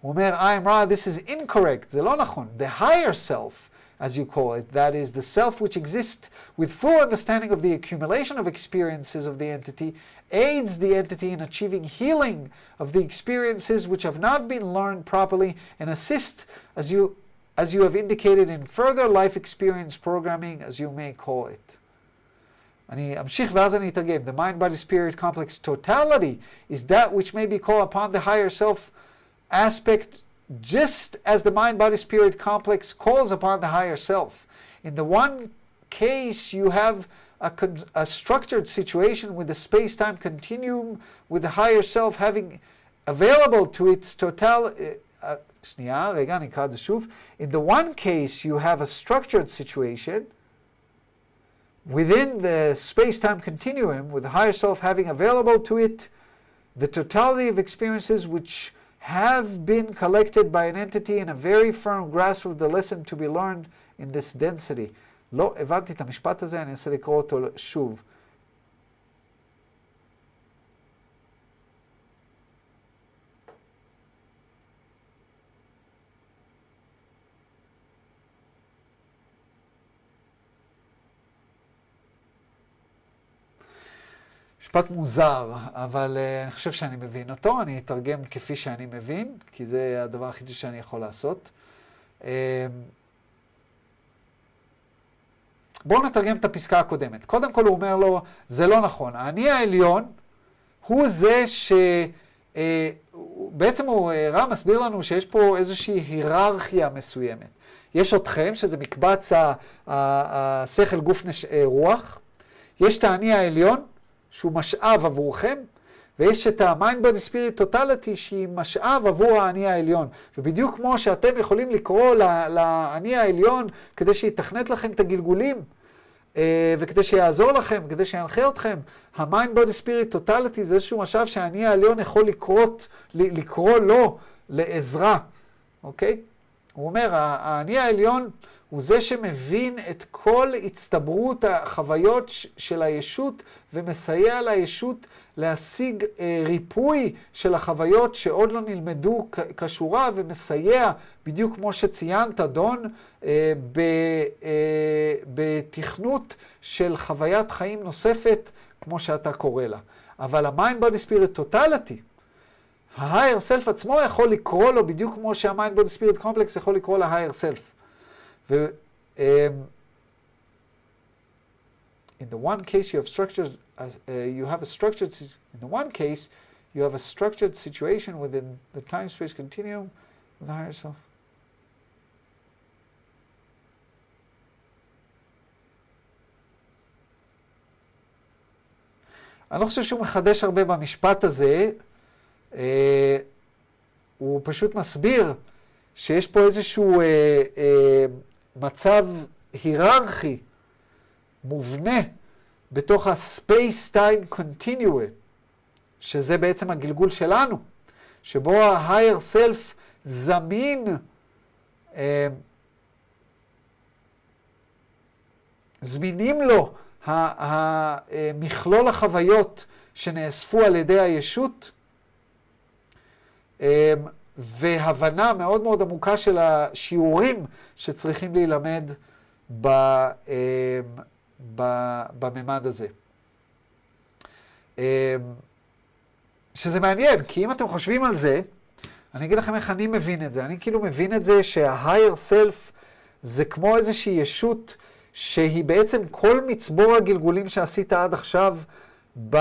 הוא אומר, I'm right, this is incorrect, זה לא נכון. The higher self, as you call it, that is the self which exists with full understanding of the accumulation of experiences of the entity, aids the entity in achieving healing of the experiences which have not been learned properly and assist, as you, as you have indicated, in further life experience programming, as you may call it. אני אמשיך ואז אני אתרגם. The mind, body, spirit complex totality is that which may be called upon the higher self aspect just as the mind body spirit complex calls upon the higher self. In the one case, you have a, a structured situation with the space time continuum, with the higher self having available to its total. Uh, in the one case, you have a structured situation within the space time continuum, with the higher self having available to it the totality of experiences which have been collected by an entity in a very firm grasp of the lesson to be learned in this density. לא הבנתי את המשפט הזה, אני אנסה לקרוא אותו שוב. משפט מוזר, אבל uh, אני חושב שאני מבין אותו, אני אתרגם כפי שאני מבין, כי זה הדבר היחידי שאני יכול לעשות. Uh, בואו נתרגם את הפסקה הקודמת. קודם כל הוא אומר לו, זה לא נכון. האני העליון הוא זה ש... Uh, בעצם הוא, רם מסביר לנו שיש פה איזושהי היררכיה מסוימת. יש אתכם, שזה מקבץ השכל גוף נש... רוח, יש את האני העליון, שהוא משאב עבורכם, ויש את ה-mind body spirit totality שהיא משאב עבור האני העליון. ובדיוק כמו שאתם יכולים לקרוא לאני העליון כדי שיתכנת לכם את הגלגולים, אה, וכדי שיעזור לכם, כדי שינחה אתכם, ה-mind body spirit totality זה איזשהו משאב שהאני העליון יכול לקרות, לקרוא לו לעזרה, אוקיי? הוא אומר, האני העליון הוא זה שמבין את כל הצטברות החוויות של הישות ומסייע לישות להשיג אה, ריפוי של החוויות שעוד לא נלמדו כשורה ומסייע, בדיוק כמו שציינת, דון, אה, אה, בתכנות של חוויית חיים נוספת, כמו שאתה קורא לה. אבל ה-mind body spirit totality, ה-higher self עצמו יכול לקרוא לו בדיוק כמו שה-mind body spirit complex יכול לקרוא ל-higher self. ו... Um, in the one case you have structures, as, uh, you have a structured, in the one case, you have a structured situation within the time-space continuum with the higher self. אני לא חושב שהוא מחדש הרבה במשפט הזה, אה, הוא פשוט מסביר שיש פה איזשהו אה, אה, מצב היררכי מובנה בתוך ה-space time continuum, שזה בעצם הגלגול שלנו, שבו ה-higher self זמין אה, זמינים לו המכלול החוויות שנאספו על ידי הישות, אה, והבנה מאוד מאוד עמוקה של השיעורים שצריכים להילמד ב, אה, ב, בממד הזה. אה, שזה מעניין, כי אם אתם חושבים על זה, אני אגיד לכם איך אני מבין את זה. אני כאילו מבין את זה שה-higher self זה כמו איזושהי ישות שהיא בעצם כל מצבור הגלגולים שעשית עד עכשיו ב...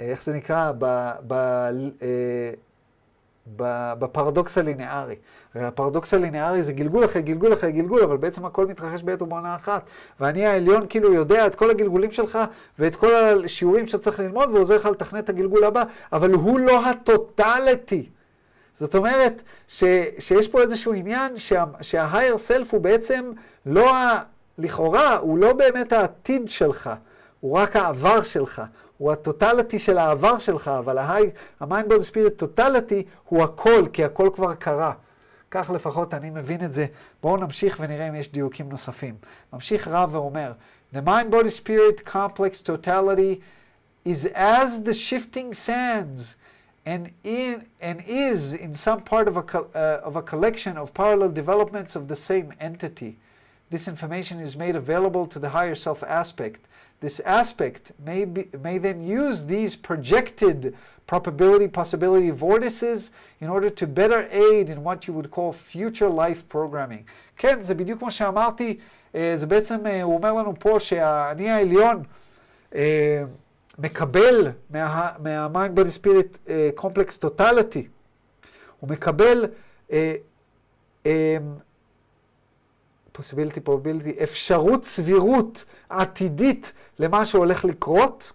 איך זה נקרא? ב, ב, אה, ב, בפרדוקס הלינארי. הפרדוקס הלינארי זה גלגול אחרי גלגול אחרי גלגול, אבל בעצם הכל מתרחש בעת ובעונה אחת. ואני העליון כאילו יודע את כל הגלגולים שלך ואת כל השיעורים שאתה צריך ללמוד ועוזר לך לתכנן את הגלגול הבא, אבל הוא לא הטוטליטי. זאת אומרת ש, שיש פה איזשהו עניין שה, שה-higher self הוא בעצם לא ה... לכאורה, הוא לא באמת העתיד שלך, הוא רק העבר שלך. הוא הטוטליטי של העבר שלך, אבל ה-mind body spirit totality הוא הכל, כי הכל כבר קרה. כך לפחות אני מבין את זה. בואו נמשיך ונראה אם יש דיוקים נוספים. ממשיך רב ואומר, The mind body spirit complex totality is as the shifting sands and, in, and is in some part of a, uh, of a collection of parallel developments of the same entity. This information is made available to the higher self aspect. This aspect may, be, may then use these projected probability possibility vortices in order to better aid in what you would call future life programming. כן, זה בדיוק כמו שאמרתי, זה בעצם, הוא אומר לנו פה שהאני העליון מקבל מה-mind body spirit complex totality, הוא מקבל possibility, probability, אפשרות סבירות עתידית למה שהולך לקרות,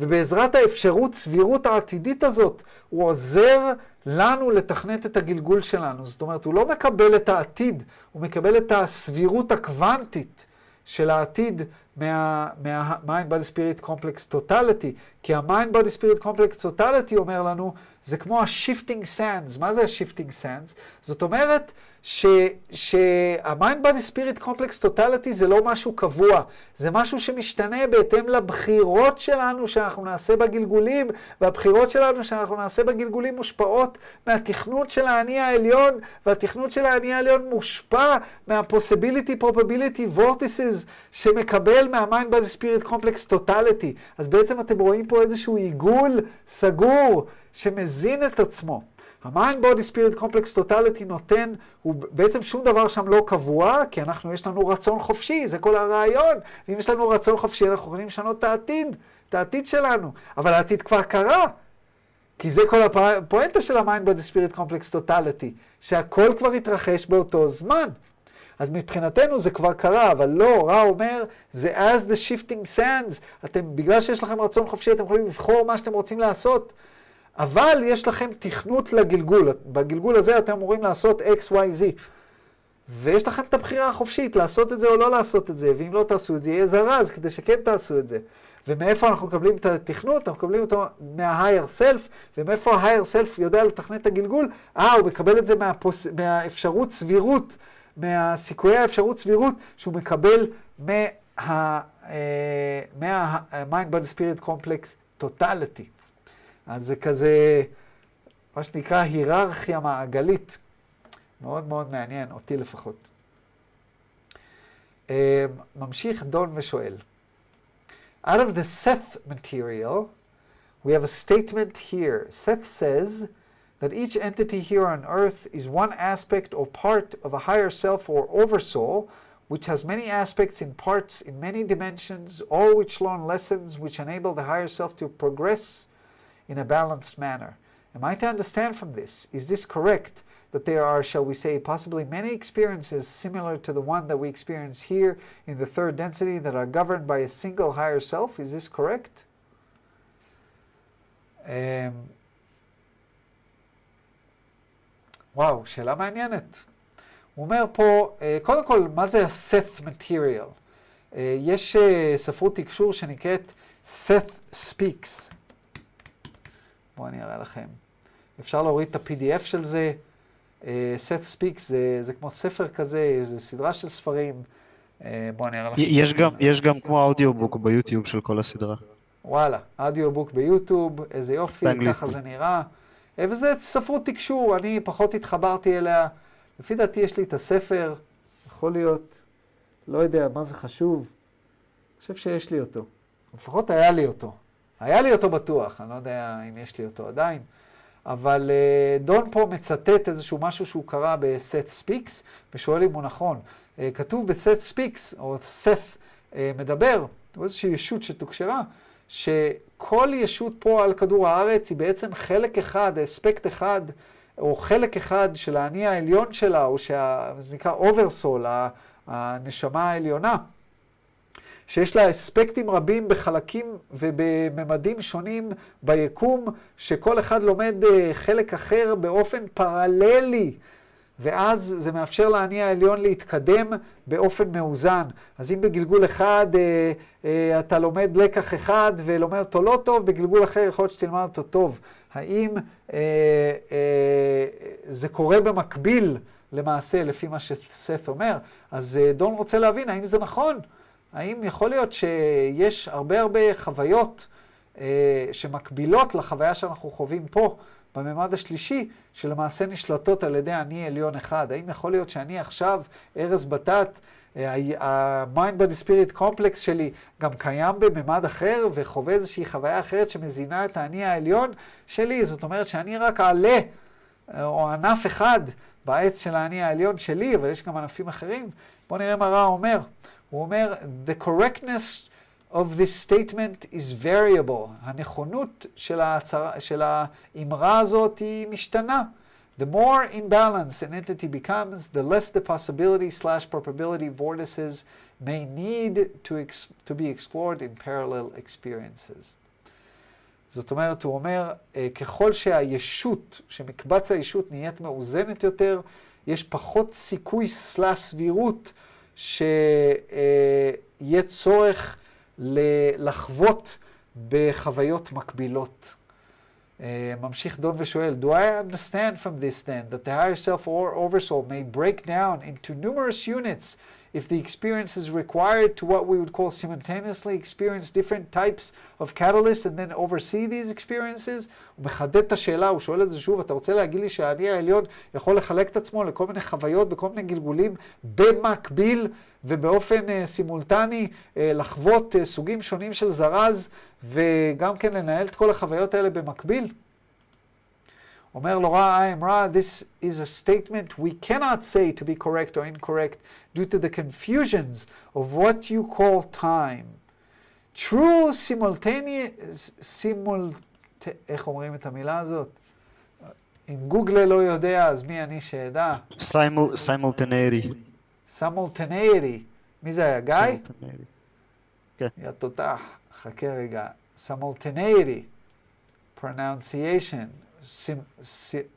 ובעזרת האפשרות סבירות העתידית הזאת, הוא עוזר לנו לתכנת את הגלגול שלנו. זאת אומרת, הוא לא מקבל את העתיד, הוא מקבל את הסבירות הקוונטית של העתיד מה-mind מה, body spirit complex totality, כי ה-mind body spirit complex totality אומר לנו, זה כמו ה-shifting sands. מה זה ה-shifting sands? זאת אומרת, שה-mind spirit complex totality זה לא משהו קבוע, זה משהו שמשתנה בהתאם לבחירות שלנו שאנחנו נעשה בגלגולים, והבחירות שלנו שאנחנו נעשה בגלגולים מושפעות מהתכנות של האני העליון, והתכנות של האני העליון מושפע מה-possibility probability vortices שמקבל מה-mind spirit complex totality. אז בעצם אתם רואים פה איזשהו עיגול סגור שמזין את עצמו. ה mind body spirit complex totality נותן, הוא בעצם שום דבר שם לא קבוע, כי אנחנו, יש לנו רצון חופשי, זה כל הרעיון. ואם יש לנו רצון חופשי, אנחנו יכולים לשנות את העתיד, את העתיד שלנו. אבל העתיד כבר קרה. כי זה כל הפואנטה של ה mind body spirit complex totality, שהכל כבר התרחש באותו זמן. אז מבחינתנו זה כבר קרה, אבל לא, רע אומר, זה as the shifting sands. אתם, בגלל שיש לכם רצון חופשי, אתם יכולים לבחור מה שאתם רוצים לעשות. אבל יש לכם תכנות לגלגול. בגלגול הזה אתם אמורים לעשות x, y, z. ויש לכם את הבחירה החופשית לעשות את זה או לא לעשות את זה, ואם לא תעשו את זה, יהיה זרז כדי שכן תעשו את זה. ומאיפה אנחנו מקבלים את התכנות? אנחנו מקבלים אותו מה-higher self, ומאיפה ה-higher self יודע לתכנן את הגלגול? אה, הוא מקבל את זה מהפוס... מהאפשרות סבירות, מהסיכויי האפשרות סבירות שהוא מקבל מה... מה-mind body spirit complex totality. אז זה כזה, מה שנקרא היררכיה מעגלית. מאוד מאוד מעניין, אותי לפחות. ממשיך דון ושואל. Out of the Seth material, we have a statement here. Seth says that each entity here on earth is one aspect or part of a higher self or oversoul, which has many aspects in parts in many dimensions, all which learn lessons which enable the higher self to progress in a balanced manner. Am I to understand from this? Is this correct? That there are, shall we say, possibly many experiences similar to the one that we experience here in the third density that are governed by a single higher self? Is this correct? Um, וואו, שאלה מעניינת. הוא אומר פה, קודם כל, מה זה ה-Seth material? יש ספרות תקשור שנקראת Seth Speaks. בואו אני אראה לכם. אפשר להוריד את ה-PDF של זה. Seth Speaks זה, זה כמו ספר כזה, זה סדרה של ספרים. בואו אני אראה לכם. יש גם, יש גם כמו אודיובוק ביוטיוב של כל הסדרה. וואלה, אודיובוק ביוטיוב, איזה יופי, באנגלית. ככה זה נראה. וזה ספרות תקשור, אני פחות התחברתי אליה. לפי דעתי יש לי את הספר, יכול להיות, לא יודע מה זה חשוב. אני חושב שיש לי אותו. לפחות היה לי אותו. היה לי אותו בטוח, אני לא יודע אם יש לי אותו עדיין. אבל uh, דון פה מצטט איזשהו משהו שהוא קרא ב-Set Speaks, ושואל אם הוא נכון. אה, כתוב ב- Seth Speaks, או Seth אה, מדבר, הוא איזושהי ישות שתוקשרה, שכל ישות פה על כדור הארץ היא בעצם חלק אחד, אספקט אחד, או חלק אחד של האני העליון שלה, או שזה נקרא oversoul, הנשמה העליונה, שיש לה אספקטים רבים בחלקים ובממדים שונים ביקום, שכל אחד לומד חלק אחר באופן פרללי. ואז זה מאפשר לאני העליון להתקדם באופן מאוזן. אז אם בגלגול אחד אה, אה, אתה לומד לקח אחד ולומד אותו לא טוב, בגלגול אחר יכול להיות שתלמד אותו טוב. האם אה, אה, זה קורה במקביל למעשה, לפי מה שסת אומר? אז אה, דון רוצה להבין האם זה נכון. האם יכול להיות שיש הרבה הרבה חוויות אה, שמקבילות לחוויה שאנחנו חווים פה, בממד השלישי, שלמעשה נשלטות על ידי אני עליון אחד. האם יכול להיות שאני עכשיו, ארז בטט, ה-mind body spirit complex שלי גם קיים בממד אחר וחווה איזושהי חוויה אחרת שמזינה את האני העליון שלי? זאת אומרת שאני רק עלה או ענף אחד בעץ של האני העליון שלי, אבל יש גם ענפים אחרים. בואו נראה מה רע אומר. הוא אומר, the correctness of this statement is variable. הנכונות של, ההצרה, של האמרה הזאת היא משתנה. The more in balance an entity becomes, the less the possibility slash probability vortices may need to, ex- to be explored in parallel experiences. זאת אומרת, הוא אומר, ככל שהישות, שמקבץ הישות נהיית מאוזנת יותר, יש פחות סיכוי סלאש סבירות שיהיה צורך לחוות בחוויות מקבילות. Uh, ממשיך דון ושואל, Do I understand from this then that the higher self or oversoul may break down into numerous units if the experience is required to what we would call simultaneously experience different types of catalysts and then oversee these experiences? הוא מחדד את השאלה, הוא שואל את זה שוב, אתה רוצה להגיד לי שהאני העליון יכול לחלק את עצמו לכל מיני חוויות בכל מיני גלגולים במקביל ובאופן uh, סימולטני uh, לחוות uh, סוגים שונים של זרז וגם כן לנהל את כל החוויות האלה במקביל? אומר לו רע, I am רע, this is a statement we cannot say to be correct or incorrect due to the confusions of what you call time. True simultaneous, simult... איך אומרים את המילה הזאת? אם גוגל לא יודע, אז מי אני שאדע? סיימולטנרי. סמולטניירי. מי זה היה? גיא? סיימולטנרי. כן. יא תותח. חכה רגע. סמולטניירי. pronunciation.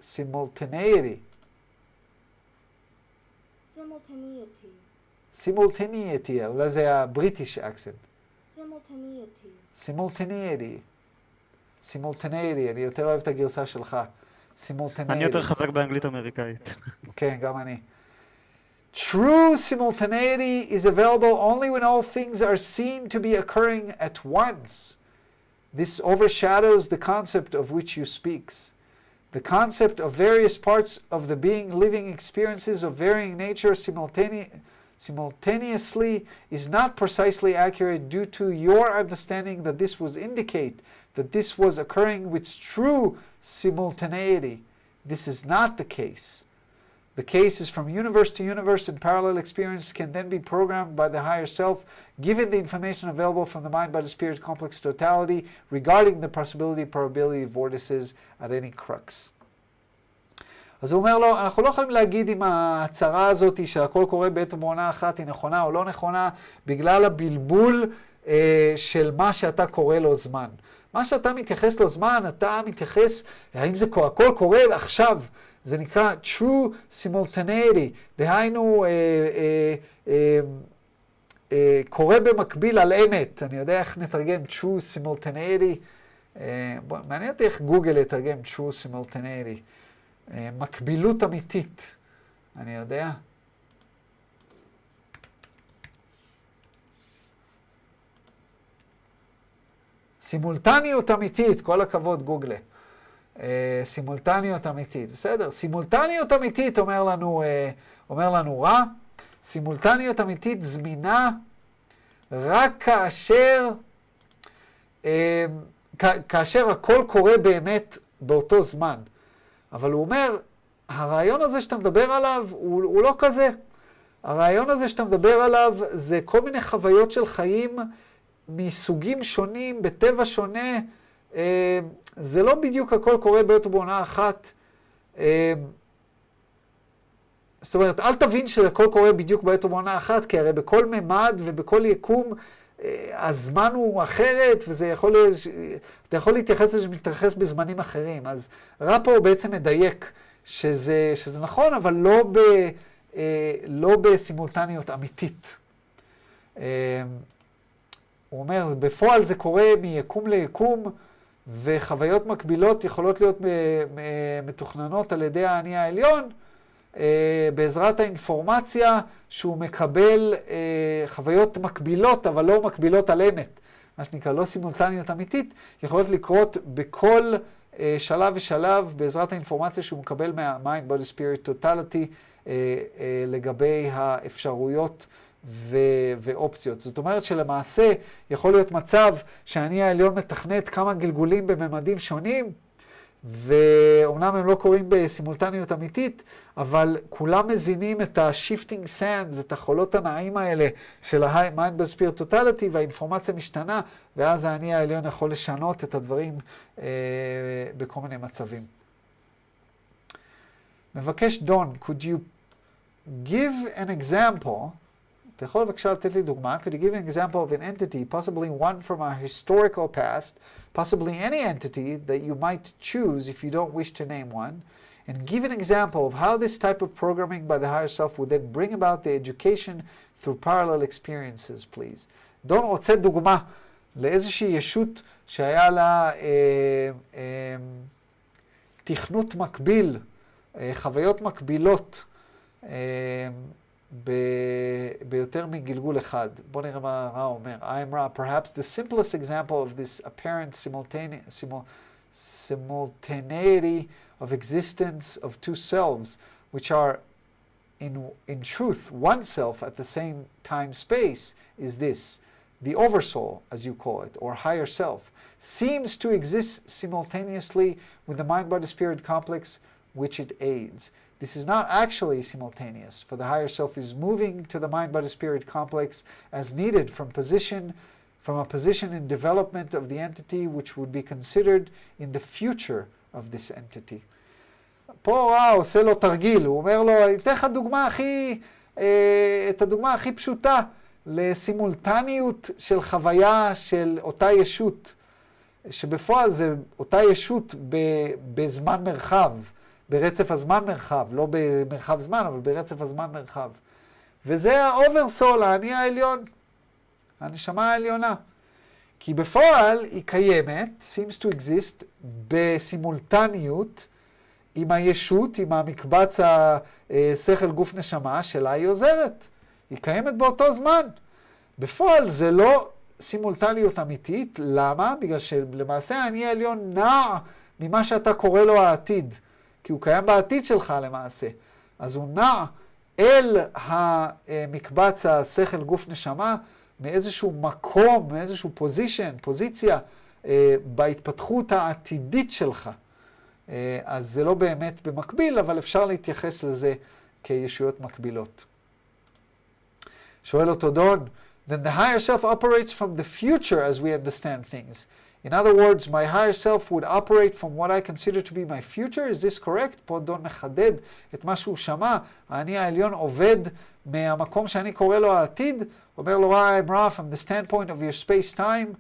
simultaneity. Simultaneity. simultaneity, אולי זה הבריטיש אקסנט. Simultaneity. סימולטניאדי. סימולטניאדי, אני יותר אוהב את הגרסה שלך. סימולטניאדי. אני יותר חזק באנגלית אמריקאית. כן, גם אני. True simultaneity is available only when all things are seen to be occurring at once. This overshadows the concept of which you speaks. The concept of various parts of the being living experiences of varying nature simultane- simultaneously is not precisely accurate due to your understanding that this was indicate that this was occurring with true simultaneity. This is not the case. The case is from universe to universe, and parallel experience can then be programmed by the higher self, given the information available from the mind by the spirit complex totality regarding the possibility probability of vortices at any crux. אז הוא אומר לו, אנחנו לא יכולים להגיד אם ההצהרה הזאת שהכל קורה בעת ובעונה אחת היא נכונה או לא נכונה, בגלל הבלבול אה, של מה שאתה קורא לו זמן. מה שאתה מתייחס לו זמן, אתה מתייחס, האם זה הכל קורה עכשיו, זה נקרא true simultaneity, דהיינו, אה, אה, אה, אה, קורה במקביל על אמת. אני יודע איך נתרגם true simultaneity. אה, בוא, מעניין אותי איך גוגל יתרגם true simultaneity. אה, מקבילות אמיתית, אני יודע. סימולטניות אמיתית, כל הכבוד גוגלה. אה, סימולטניות אמיתית, בסדר? סימולטניות אמיתית אומר לנו, אה, אומר לנו רע, סימולטניות אמיתית זמינה רק כאשר, אה, כאשר הכל קורה באמת באותו זמן. אבל הוא אומר, הרעיון הזה שאתה מדבר עליו הוא, הוא לא כזה. הרעיון הזה שאתה מדבר עליו זה כל מיני חוויות של חיים מסוגים שונים, בטבע שונה. אה, זה לא בדיוק הכל קורה בעת ובעונה אחת. אה, זאת אומרת, אל תבין שהכל קורה בדיוק בעת ובעונה אחת, כי הרי בכל ממד ובכל יקום אה, הזמן הוא אחרת, וזה יכול, אתה יכול להתייחס לזה שמתייחס בזמנים אחרים. אז רע פה בעצם מדייק שזה, שזה נכון, אבל לא, ב, לא בסימולטניות אמיתית. הוא אומר, בפועל זה קורה מיקום ליקום, וחוויות מקבילות יכולות להיות מתוכננות על ידי האני העליון, אה, בעזרת האינפורמציה שהוא מקבל אה, חוויות מקבילות, אבל לא מקבילות על אמת. מה שנקרא, לא סימולטניות אמיתית, יכולות לקרות בכל אה, שלב ושלב בעזרת האינפורמציה שהוא מקבל מה-mind body spirit totality לגבי האפשרויות ו- ואופציות. זאת אומרת שלמעשה יכול להיות מצב שאני העליון מתכנת כמה גלגולים בממדים שונים, ואומנם הם לא קורים בסימולטניות אמיתית, אבל כולם מזינים את ה-shifting sands, את החולות הנעים האלה של ה-mind by spirit totality, והאינפורמציה משתנה, ואז האני העליון יכול לשנות את הדברים אה, בכל מיני מצבים. מבקש דון, could you give an example אתה יכול בבקשה לתת לי דוגמה? Could you give an example of an entity, possibly one from our historical past, possibly any entity that you might choose if you don't wish to name one, and give an example of how this type of programming by the higher self would then bring about the education through parallel experiences, please. דון רוצה דוגמה לאיזושהי ישות שהיה לה אה, אה, תכנות מקביל, אה, חוויות מקבילות. אה, ביותר מגלגול אחד. בואו נראה מה רע אומר. I'm רע. Perhaps the simplest example of this apparent simultaneity of existence of two selves, which are in, in truth one self at the same time space, is this. The oversoul, as you call it, or higher self, seems to exist simultaneously with the mind body spirit complex which it aids. This is not actually simultaneous, for the higher self is moving to the mind body spirit complex as needed from position from a position in development of the entity which would be considered in the future of this entity. פה רע עושה לו תרגיל, הוא אומר לו, אני אתן לך דוגמה הכי, אה, את הדוגמה הכי פשוטה לסימולטניות של חוויה של אותה ישות, שבפועל זה אותה ישות בזמן מרחב. ברצף הזמן-מרחב, לא במרחב זמן, אבל ברצף הזמן-מרחב. וזה ה oversoul, האני העליון, הנשמה העליונה. כי בפועל היא קיימת, seems to exist, בסימולטניות עם הישות, עם המקבץ השכל גוף נשמה שלה היא עוזרת. היא קיימת באותו זמן. בפועל זה לא סימולטניות אמיתית, למה? בגלל שלמעשה האני העליון נע ממה שאתה קורא לו העתיד, כי הוא קיים בעתיד שלך למעשה. אז הוא נע אל המקבץ השכל גוף נשמה מאיזשהו מקום, מאיזשהו פוזיישן, פוזיציה, אה, בהתפתחות העתידית שלך. אה, אז זה לא באמת במקביל, אבל אפשר להתייחס לזה כישויות מקבילות. שואל אותו דון, then the higher self operates from the future as we understand things. In other words, my higher self would operate from what I consider to be my future, is this correct? פה דון מחדד את מה שהוא שמע, האני העליון עובד מהמקום שאני קורא לו העתיד, אומר לו I'm raw from the standpoint of your space-time,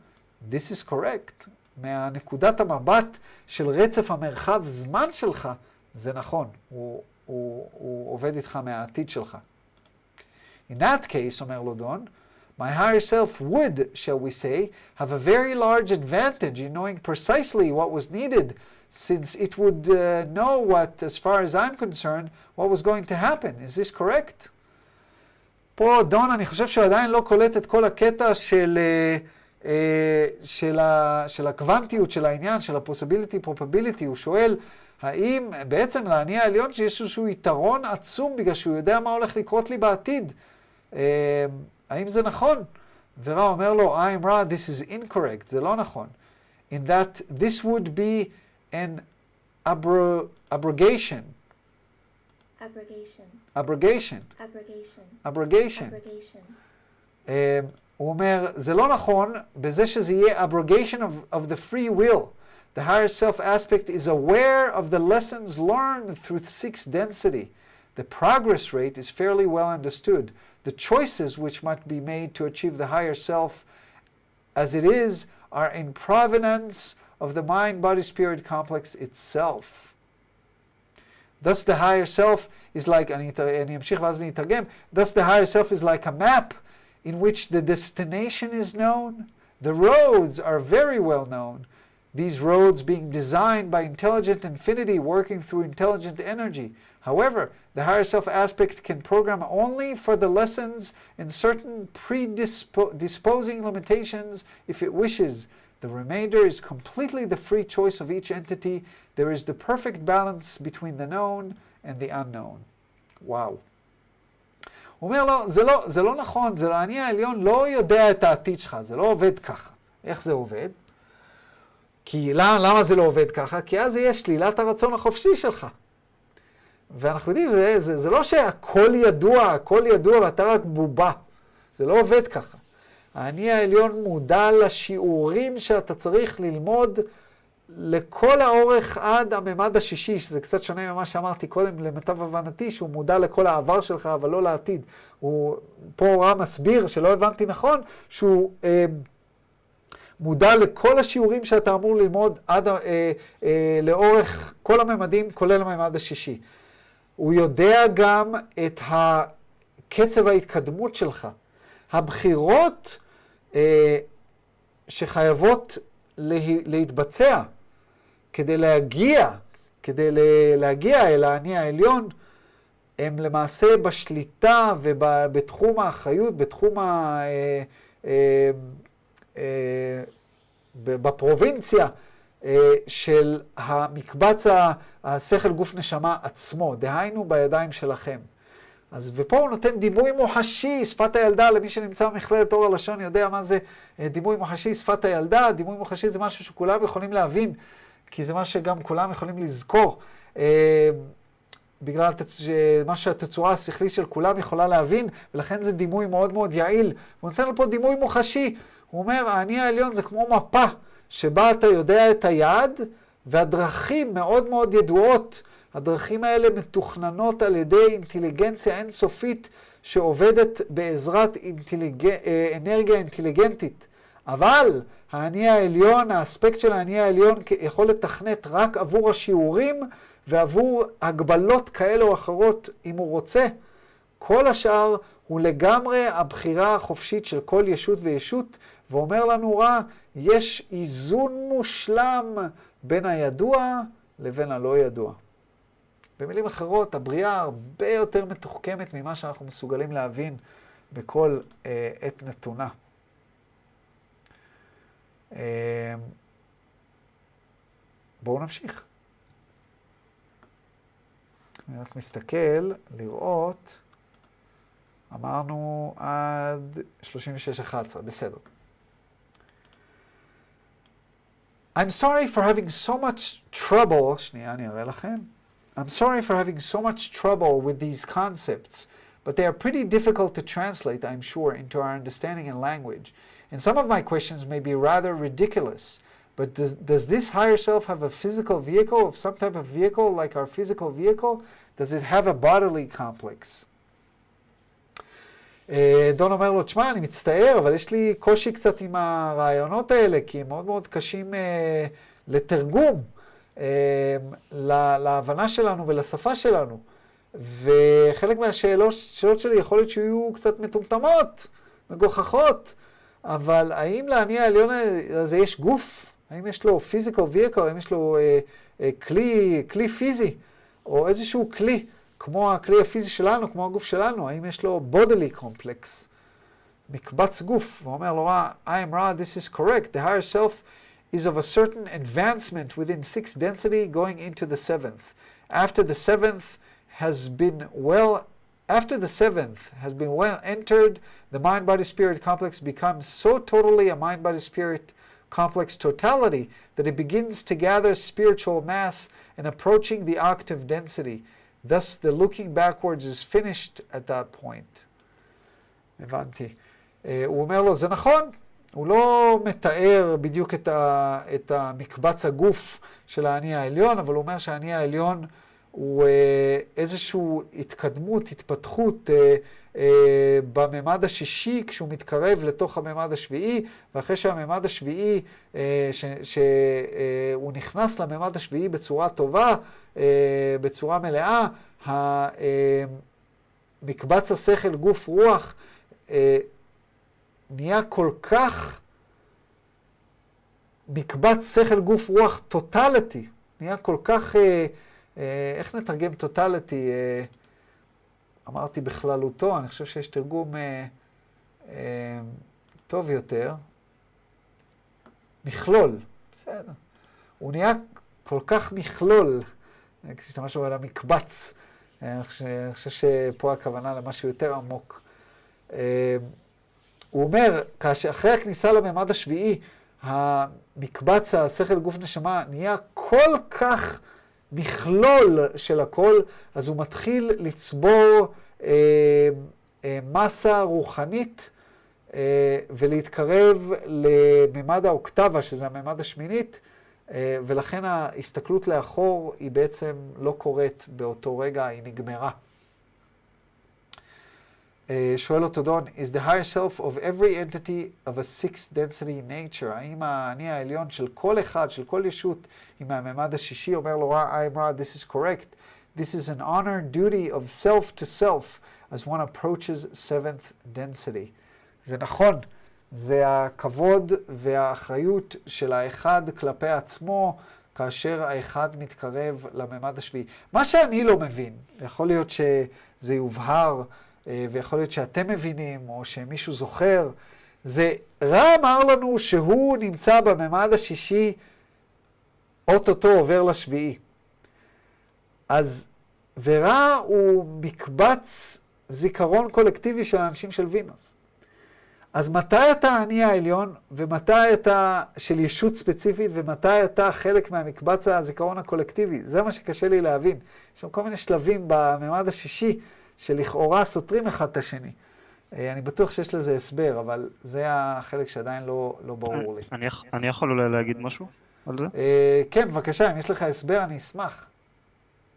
this is correct. מהנקודת המבט של רצף המרחב זמן שלך, זה נכון, הוא, הוא, הוא עובד איתך מהעתיד שלך. In that case, אומר לו דון, my higher self would, shall we say, have a very large advantage in knowing precisely what was needed, since it would uh, know what, as far as I'm concerned, what was going to happen. Is this correct? פה דון, אני חושב שהוא עדיין לא קולט את כל הקטע של, uh, uh, של, ה, של הקוונטיות של העניין, של ה-possibility, probability. הוא שואל, האם בעצם לעני העליון שיש איזשהו יתרון עצום בגלל שהוא יודע מה הולך לקרות לי בעתיד? Uh, האם זה נכון? ורע אומר לו, I'm רע, this is incorrect, זה לא נכון. In that this would be an abro abrogation. Abrogation. abrogation. Abrogation. abrogation. Abrogation. Um, הוא אומר, זה לא נכון בזה שזה יהיה abrogation of, of the free will. The higher self aspect is aware of the lessons learned through six density. The progress rate is fairly well understood. The choices which must be made to achieve the higher self as it is are in provenance of the mind body spirit complex itself. Thus, the higher self is like, thus, the higher self is like a map in which the destination is known, the roads are very well known, These roads being designed by intelligent infinity working through intelligent energy. However, the higher self aspect can program only for the lessons in certain predisposing limitations if it wishes. The remainder is completely the free choice of each entity. There is the perfect balance between the known and the unknown. וואו. הוא אומר לו, זה לא, זה לא נכון, זה לא, אני העליון לא יודע את העתיד שלך, זה לא עובד ככה. איך זה עובד? כי למה, למה זה לא עובד ככה? כי אז יש שלילת הרצון החופשי שלך. ואנחנו יודעים, זה, זה, זה לא שהכל ידוע, הכל ידוע ואתה רק בובה. זה לא עובד ככה. האני העליון מודע לשיעורים שאתה צריך ללמוד לכל האורך עד הממד השישי, שזה קצת שונה ממה שאמרתי קודם, למיטב הבנתי, שהוא מודע לכל העבר שלך, אבל לא לעתיד. הוא, פה רם מסביר, שלא הבנתי נכון, שהוא אה, מודע לכל השיעורים שאתה אמור ללמוד עד, אה, אה, לאורך כל הממדים, כולל הממד השישי. הוא יודע גם את קצב ההתקדמות שלך. הבחירות אה, שחייבות לה, להתבצע כדי להגיע, כדי להגיע אל האני העליון, הם למעשה בשליטה ובתחום האחריות, בתחום ה... אה, אה, בפרובינציה אה, של המקבץ השכל גוף נשמה עצמו, דהיינו בידיים שלכם. אז ופה הוא נותן דימוי מוחשי, שפת הילדה, למי שנמצא במכללת אור הלשון יודע מה זה אה, דימוי מוחשי, שפת הילדה, דימוי מוחשי זה משהו שכולם יכולים להבין, כי זה מה שגם כולם יכולים לזכור. אה, בגלל מה שהתצורה השכלית של כולם יכולה להבין, ולכן זה דימוי מאוד מאוד יעיל. הוא נותן לו פה דימוי מוחשי. הוא אומר, האני העליון זה כמו מפה. שבה אתה יודע את היעד, והדרכים מאוד מאוד ידועות. הדרכים האלה מתוכננות על ידי אינטליגנציה אינסופית שעובדת בעזרת אינטליג... אה, אנרגיה אינטליגנטית. אבל האני העליון, האספקט של האני העליון יכול לתכנת רק עבור השיעורים ועבור הגבלות כאלה או אחרות, אם הוא רוצה. כל השאר הוא לגמרי הבחירה החופשית של כל ישות וישות, ואומר לנו רע, יש איזון מושלם בין הידוע לבין הלא ידוע. במילים אחרות, הבריאה הרבה יותר מתוחכמת ממה שאנחנו מסוגלים להבין בכל אה, עת נתונה. אה, בואו נמשיך. אני רק מסתכל לראות, אמרנו עד 36-11, בסדר. I'm sorry for having so much trouble, I'm sorry for having so much trouble with these concepts, but they are pretty difficult to translate, I'm sure, into our understanding and language. And some of my questions may be rather ridiculous, but does, does this higher self have a physical vehicle of some type of vehicle like our physical vehicle? Does it have a bodily complex? דון אומר לו, תשמע, אני מצטער, אבל יש לי קושי קצת עם הרעיונות האלה, כי הם מאוד מאוד קשים uh, לתרגום uh, להבנה שלנו ולשפה שלנו. וחלק מהשאלות שלי יכול להיות שיהיו קצת מטומטמות, מגוחכות, אבל האם לעני העליון הזה יש גוף? האם יש לו פיזיקל vehicle, האם יש לו אה, אה, כלי, כלי פיזי, או איזשהו כלי, כמו הכלי הפיזי שלנו, כמו הגוף שלנו, האם יש לו bodily complex, מקבץ גוף. הוא אומר לו, I am Ra, this is correct, the higher self is of a certain advancement within sixth density going into the seventh. After the seventh has been well after the seventh has been well entered, the mind body spirit complex becomes so totally a mind body spirit complex totality that it begins to gather spiritual mass and approaching the octave density. Thus, the looking backwards is finished at that point. הבנתי. הוא אומר לו, זה נכון, הוא לא מתאר בדיוק את, ה, את המקבץ הגוף של האני העליון, אבל הוא אומר שהאני העליון הוא איזושהי התקדמות, התפתחות אה, בממד השישי כשהוא מתקרב לתוך הממד השביעי, ואחרי שהממד השביעי, אה, שהוא אה, נכנס לממד השביעי בצורה טובה, בצורה מלאה, מקבץ השכל, גוף, רוח, נהיה כל כך מקבץ שכל, גוף, רוח, טוטליטי, נהיה כל כך, איך נתרגם טוטליטי? אמרתי בכללותו, אני חושב שיש תרגום אה, אה, טוב יותר. מכלול, בסדר. הוא נהיה כל כך מכלול, כשהשתמשנו על המקבץ. אני חושב שפה הכוונה למשהו יותר עמוק. אה, הוא אומר, כאשר אחרי הכניסה לממד השביעי, המקבץ, השכל, גוף, נשמה, נהיה כל כך מכלול של הכל, אז הוא מתחיל לצבור אה, אה, מסה רוחנית אה, ולהתקרב לממד האוקטבה, שזה הממד השמינית, אה, ולכן ההסתכלות לאחור היא בעצם לא קורית באותו רגע, היא נגמרה. שואל אותו דון, is the higher self of every entity of a sixth density nature? האם האני העליון של כל אחד, של כל ישות, עם הממד השישי, אומר לו, I'm right, this is correct. This is an honor duty of self to self as one approaches seventh density. זה נכון, זה הכבוד והאחריות של האחד כלפי עצמו, כאשר האחד מתקרב לממד השביעי. מה שאני לא מבין, יכול להיות שזה יובהר, אה, ויכול להיות שאתם מבינים, או שמישהו זוכר, זה רע אמר לנו שהוא נמצא בממד השישי, אוטוטו עובר לשביעי. אז, ורע הוא מקבץ זיכרון קולקטיבי של האנשים של וינוס. אז מתי אתה האני העליון, ומתי אתה של ישות ספציפית, ומתי אתה חלק מהמקבץ הזיכרון הקולקטיבי? זה מה שקשה לי להבין. יש שם כל מיני שלבים בממד השישי, שלכאורה סותרים אחד את השני. אה, אני בטוח שיש לזה הסבר, אבל זה החלק שעדיין לא, לא ברור לי. אני, אני יכול אולי להגיד משהו על זה? אה, כן, בבקשה, אם יש לך הסבר, אני אשמח.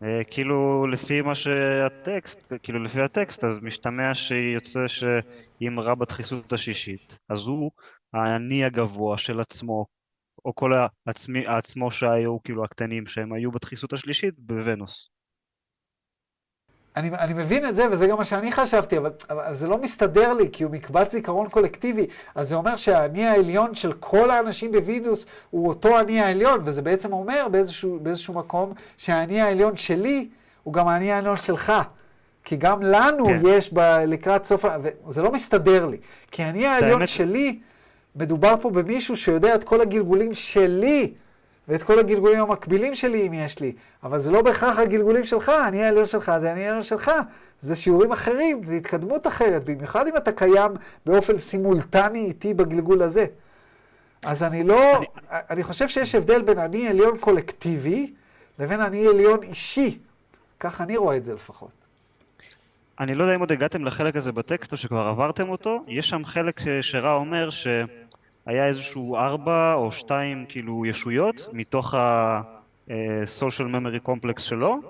אה, כאילו לפי מה שהטקסט, כאילו לפי הטקסט, אז משתמע שיוצא שאם רע בדחיסות השישית, אז הוא האני הגבוה של עצמו, או כל העצמי, העצמו שהיו, כאילו הקטנים, שהם היו בדחיסות השלישית, בוונוס. אני, אני מבין את זה, וזה גם מה שאני חשבתי, אבל, אבל זה לא מסתדר לי, כי הוא מקבץ זיכרון קולקטיבי. אז זה אומר שהאני העליון של כל האנשים בווידוס הוא אותו אני העליון, וזה בעצם אומר באיזשהו, באיזשהו מקום שהאני העליון שלי הוא גם האני העליון שלך. כי גם לנו כן. יש ב, לקראת סוף, וזה לא מסתדר לי. כי האני העליון שלי, מדובר פה במישהו שיודע את כל הגלגולים שלי. ואת כל הגלגולים המקבילים שלי אם יש לי. אבל זה לא בהכרח הגלגולים שלך, אני העליון שלך, זה אני העליון שלך. זה שיעורים אחרים, זה התקדמות אחרת, במיוחד אם אתה קיים באופן סימולטני איתי בגלגול הזה. אז אני לא, אני, אני חושב שיש הבדל בין אני עליון קולקטיבי לבין אני עליון אישי. כך אני רואה את זה לפחות. אני לא יודע אם עוד הגעתם לחלק הזה בטקסט או שכבר עברתם אותו, יש שם חלק שרע אומר ש... היה איזשהו ארבע או שתיים כאילו ישויות מתוך ה-social memory complex שלו,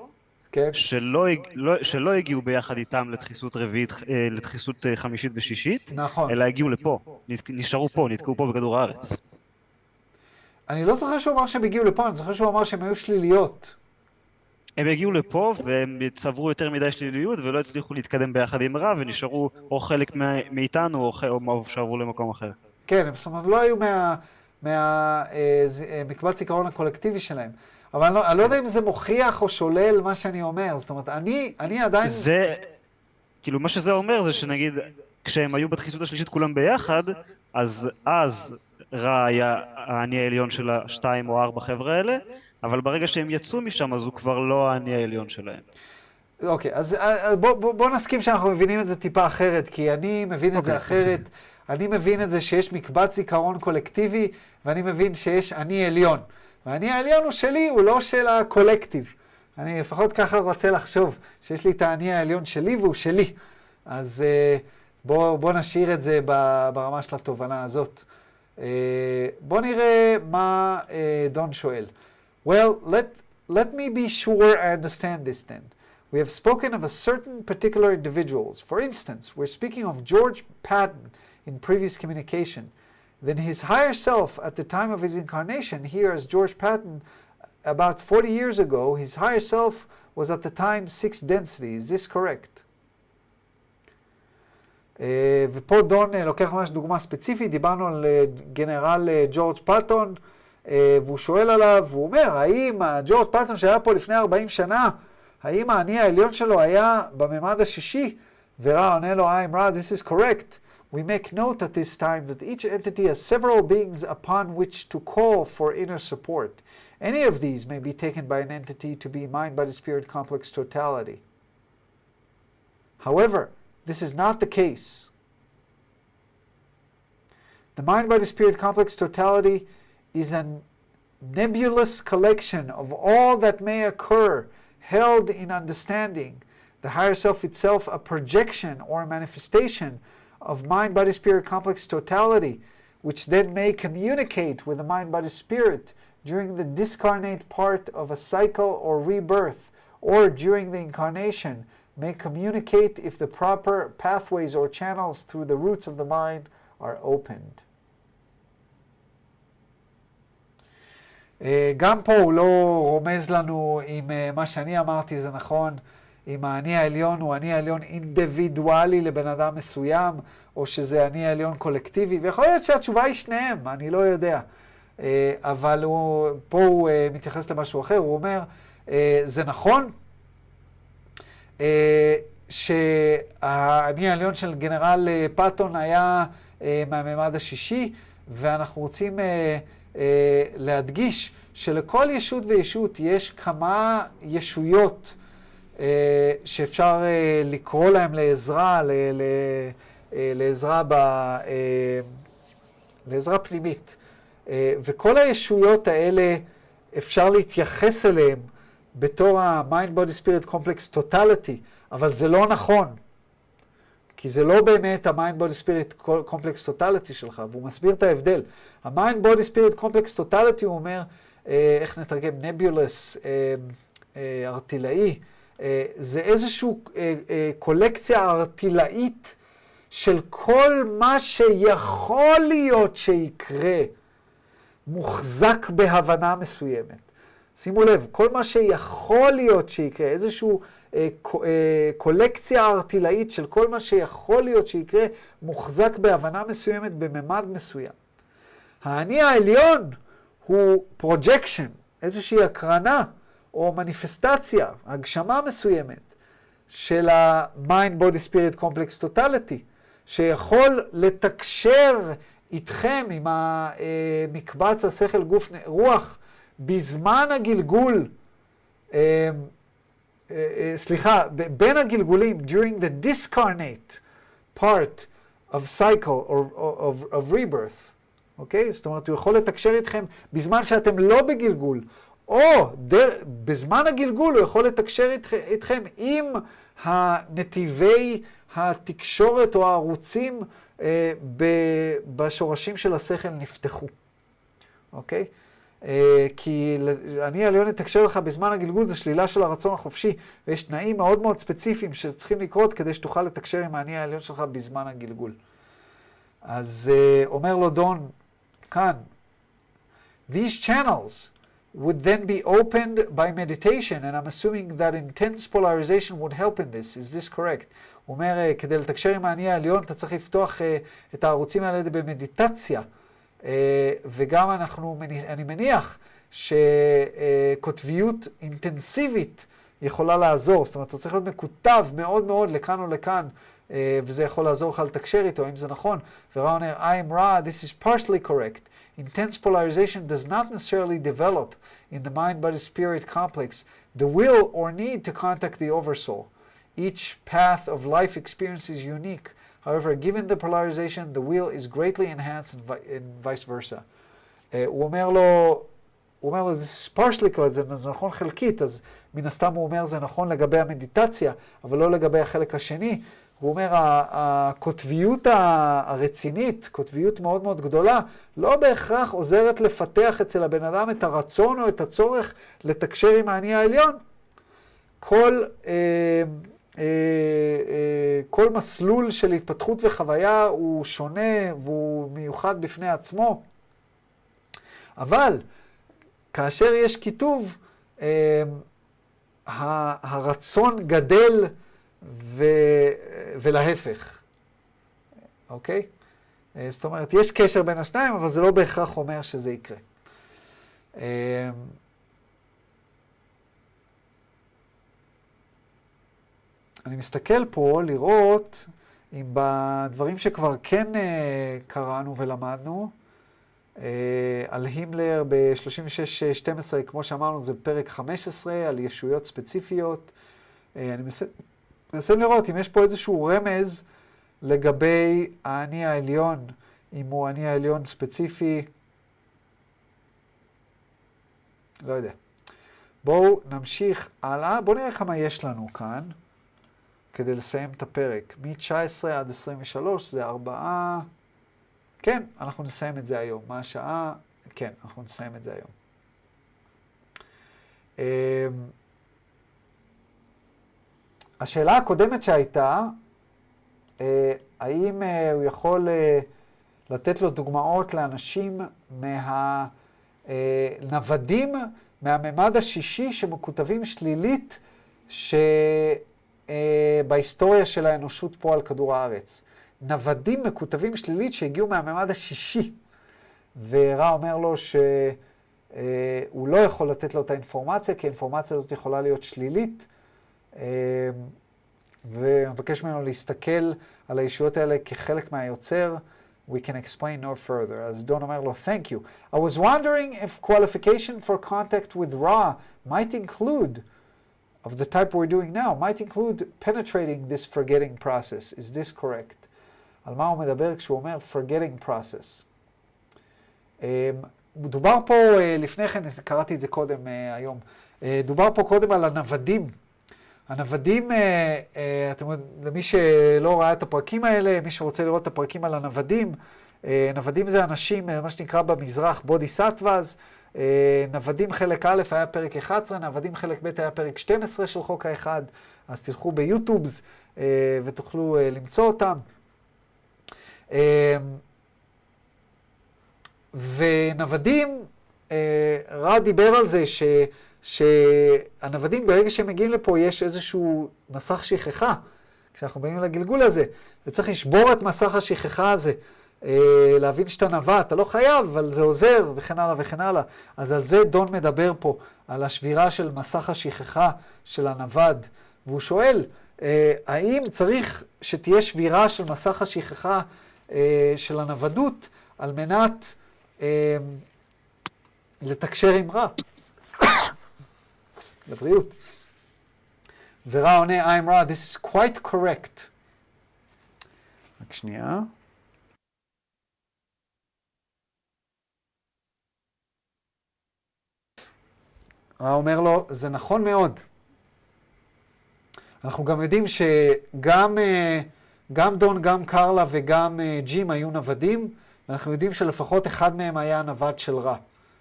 כן. שלא, לא, שלא הגיעו ביחד איתם לדחיסות רביעית, אה, לדחיסות אה, חמישית ושישית, נכון. אלא הגיעו לפה, נשארו פה, נתקעו פה בכדור הארץ. אני לא זוכר שהוא אמר שהם הגיעו לפה, אני זוכר שהוא אמר שהם היו שליליות. הם הגיעו לפה והם צברו יותר מדי שליליות ולא הצליחו להתקדם ביחד עם רע ונשארו או חלק מאיתנו או, או שעברו למקום אחר. כן, זאת אומרת, לא היו מהמקבץ אה, זיכרון הקולקטיבי שלהם. אבל אני לא, אני לא יודע אם זה מוכיח או שולל מה שאני אומר. זאת אומרת, אני, אני עדיין... זה, כאילו, מה שזה אומר זה שנגיד, כשהם היו בדחיסות השלישית כולם ביחד, אז אז רע היה האני העליון של השתיים או ארבע חבר'ה האלה, אבל ברגע שהם יצאו משם, אז הוא כבר לא האני העליון שלהם. אוקיי, אז אה, בוא, בוא, בוא נסכים שאנחנו מבינים את זה טיפה אחרת, כי אני מבין את זה אוקיי. אחרת. אני מבין את זה שיש מקבץ זיכרון קולקטיבי, ואני מבין שיש אני עליון. והאני העליון הוא שלי, הוא לא של הקולקטיב. אני לפחות ככה רוצה לחשוב, שיש לי את האני העליון שלי והוא שלי. אז uh, בואו בוא נשאיר את זה ברמה של התובנה הזאת. Uh, בואו נראה מה uh, דון שואל. Well, let, let me be sure I understand this then. We have spoken of a certain particular individuals. For instance, we're speaking of George Patton, in previous communication. Then his higher self at the time of his incarnation, here as George Patton, about 40 years ago, his higher self was at the time six density. Is this correct? Uh, ופה דון uh, לוקח ממש דוגמה ספציפית, דיברנו על uh, גנרל ג'ורג' פטון, והוא שואל עליו, והוא אומר, האם ג'ורג' פטון שהיה פה לפני 40 שנה, האם האני העליון שלו היה בממד השישי? ורע עונה לו, I'm רע, this is correct. we make note at this time that each entity has several beings upon which to call for inner support. Any of these may be taken by an entity to be mind body spirit complex totality. However, this is not the case. The mind body spirit complex totality is a nebulous collection of all that may occur held in understanding. The higher self itself a projection or a manifestation of mind body spirit complex totality, which then may communicate with the mind body spirit during the discarnate part of a cycle or rebirth, or during the incarnation, may communicate if the proper pathways or channels through the roots of the mind are opened. גם פה הוא לא רומז לנו אם מה שאני אמרתי זה נכון. אם האני העליון הוא אני העליון אינדיבידואלי לבן אדם מסוים, או שזה אני העליון קולקטיבי, ויכול להיות שהתשובה היא שניהם, אני לא יודע. אה, אבל הוא, פה הוא אה, מתייחס למשהו אחר, הוא אומר, אה, זה נכון שהאני העליון של גנרל פטון היה מהמימד השישי, ואנחנו רוצים להדגיש שלכל ישות וישות יש כמה ישויות שאפשר אה, לקרוא להם לעזרה, אה, לעזרה, ב, לעזרה פנימית. וכל הישויות האלה, אפשר להתייחס אליהן בתור ה-mind body spirit complex totality, אבל זה לא נכון. כי זה לא באמת ה-mind body spirit complex totality שלך, והוא מסביר את ההבדל. ה-mind body spirit complex totality, הוא אומר, איך נתרגם? נביולס, ארטילאי. אה, זה איזושהי אה, אה, קולקציה ארטילאית של כל מה שיכול להיות שיקרה, מוחזק בהבנה מסוימת. שימו לב, כל מה שיכול להיות שיקרה, איזשהו אה, אה, קולקציה של כל מה שיכול להיות שיקרה, מוחזק בהבנה מסוימת בממד מסוים. האני העליון הוא projection, איזושהי הקרנה או מניפסטציה, הגשמה מסוימת של ה-mind body spirit complex totality, שיכול לתקשר איתכם, עם המקבץ השכל גוף רוח, בזמן הגלגול, אה, אה, סליחה, בין הגלגולים, during the discarnate part of cycle or of, of rebirth, אוקיי? Okay? זאת אומרת, הוא יכול לתקשר איתכם בזמן שאתם לא בגלגול, או דר, בזמן הגלגול הוא יכול לתקשר איתכם עם הנתיבי התקשורת או הערוצים אה, ב, בשורשים של השכל נפתחו, אוקיי? אה, כי אני עליון אתקשר לך בזמן הגלגול זה שלילה של הרצון החופשי, ויש תנאים מאוד מאוד ספציפיים שצריכים לקרות כדי שתוכל לתקשר עם האני העליון שלך בזמן הגלגול. אז uh, אומר לו דון כאן, these channels would then be opened by meditation, and I'm assuming that intense polarization would help in this. Is this correct? הוא אומר, uh, כדי לתקשר עם האני העליון אתה צריך לפתוח uh, את הערוצים האלה במדיטציה. אה, וגם אנחנו, אני מניח שקוטביות אינטנסיבית יכולה לעזור, זאת אומרת, אתה צריך להיות מקוטב מאוד מאוד לכאן או לכאן, אה, וזה יכול לעזור לך לתקשר איתו, אם זה נכון. ורע אומר, I'm raw, this is partially correct. Intense polarization does not necessarily develop in the mind-body-spirit complex the will or need to contact the oversoul. Each path of life experience is unique. However, given the polarization, the wheel is greatly enhanced and, vi and vice versa. Uh, הוא אומר לו, הוא אומר לו, זה partially correct, זה, זה נכון חלקית, אז מן הסתם הוא אומר, זה נכון לגבי המדיטציה, אבל לא לגבי החלק השני. הוא אומר, הקוטביות הרצינית, קוטביות מאוד מאוד גדולה, לא בהכרח עוזרת לפתח אצל הבן אדם את הרצון או את הצורך לתקשר עם האני העליון. כל... אה, אה, אה, כל מסלול של התפתחות וחוויה הוא שונה והוא מיוחד בפני עצמו. אבל כאשר יש כיתוב, אה, הרצון גדל ו... ולהפך, אוקיי? זאת אומרת, יש קשר בין השניים, אבל זה לא בהכרח אומר שזה יקרה. אני מסתכל פה לראות אם בדברים שכבר כן uh, קראנו ולמדנו, על הימלר ב-36-12, כמו שאמרנו, זה פרק 15, על ישויות ספציפיות. אני מנסה, מנסה לראות אם יש פה איזשהו רמז לגבי האני העליון, אם הוא האני העליון ספציפי. לא יודע. בואו נמשיך הלאה. בואו נראה כמה יש לנו כאן. כדי לסיים את הפרק. מ-19 עד 23 זה ארבעה... כן, אנחנו נסיים את זה היום. מה השעה? כן, אנחנו נסיים את זה היום. השאלה הקודמת שהייתה, אה, האם אה, הוא יכול אה, לתת לו דוגמאות לאנשים מהנוודים מהממד השישי שמקוטבים שלילית, ש... אה, בהיסטוריה של האנושות פה על כדור הארץ. נוודים מקוטבים שלילית שהגיעו מהממד השישי. ורע אומר לו שהוא לא יכול לתת לו את האינפורמציה, כי האינפורמציה הזאת יכולה להיות שלילית, ומבקש ממנו להסתכל על הישויות האלה כחלק מהיוצר. We can explain no further. אז דון אומר לו, thank you. I was wondering if qualification for contact with Ra might include of the type we're doing now might include penetrating this forgetting process. Is this correct? על מה הוא מדבר כשהוא אומר forgetting process. Um, דובר פה uh, לפני כן, קראתי את זה קודם uh, היום, uh, דובר פה קודם על הנוודים. הנוודים, uh, uh, אתם למי שלא ראה את הפרקים האלה, מי שרוצה לראות את הפרקים על הנוודים, uh, נוודים זה אנשים, מה שנקרא במזרח בודי סטוואז, אה, נוודים חלק א' היה פרק 11, נוודים חלק ב' היה פרק 12 של חוק האחד, אז תלכו ביוטיובס אה, ותוכלו אה, למצוא אותם. ונוודים, רע דיבר על זה ש, שהנוודים, ברגע שהם מגיעים לפה, יש איזשהו מסך שכחה, כשאנחנו באים לגלגול הזה, וצריך לשבור את מסך השכחה הזה, אה, להבין שאתה נווט, אתה לא חייב, אבל זה עוזר, וכן הלאה וכן הלאה. אז על זה דון מדבר פה, על השבירה של מסך השכחה של הנווד, והוא שואל, אה, האם צריך שתהיה שבירה של מסך השכחה אה, של הנוודות על מנת לתקשר עם רע? לבריאות. ורע עונה, I'm רע, this is quite correct. רק שנייה. רע אומר לו, זה נכון מאוד. אנחנו גם יודעים שגם אה, גם דון, גם קרלה וגם אה, ג'ים היו נוודים, ואנחנו יודעים שלפחות אחד מהם היה נווד של רע.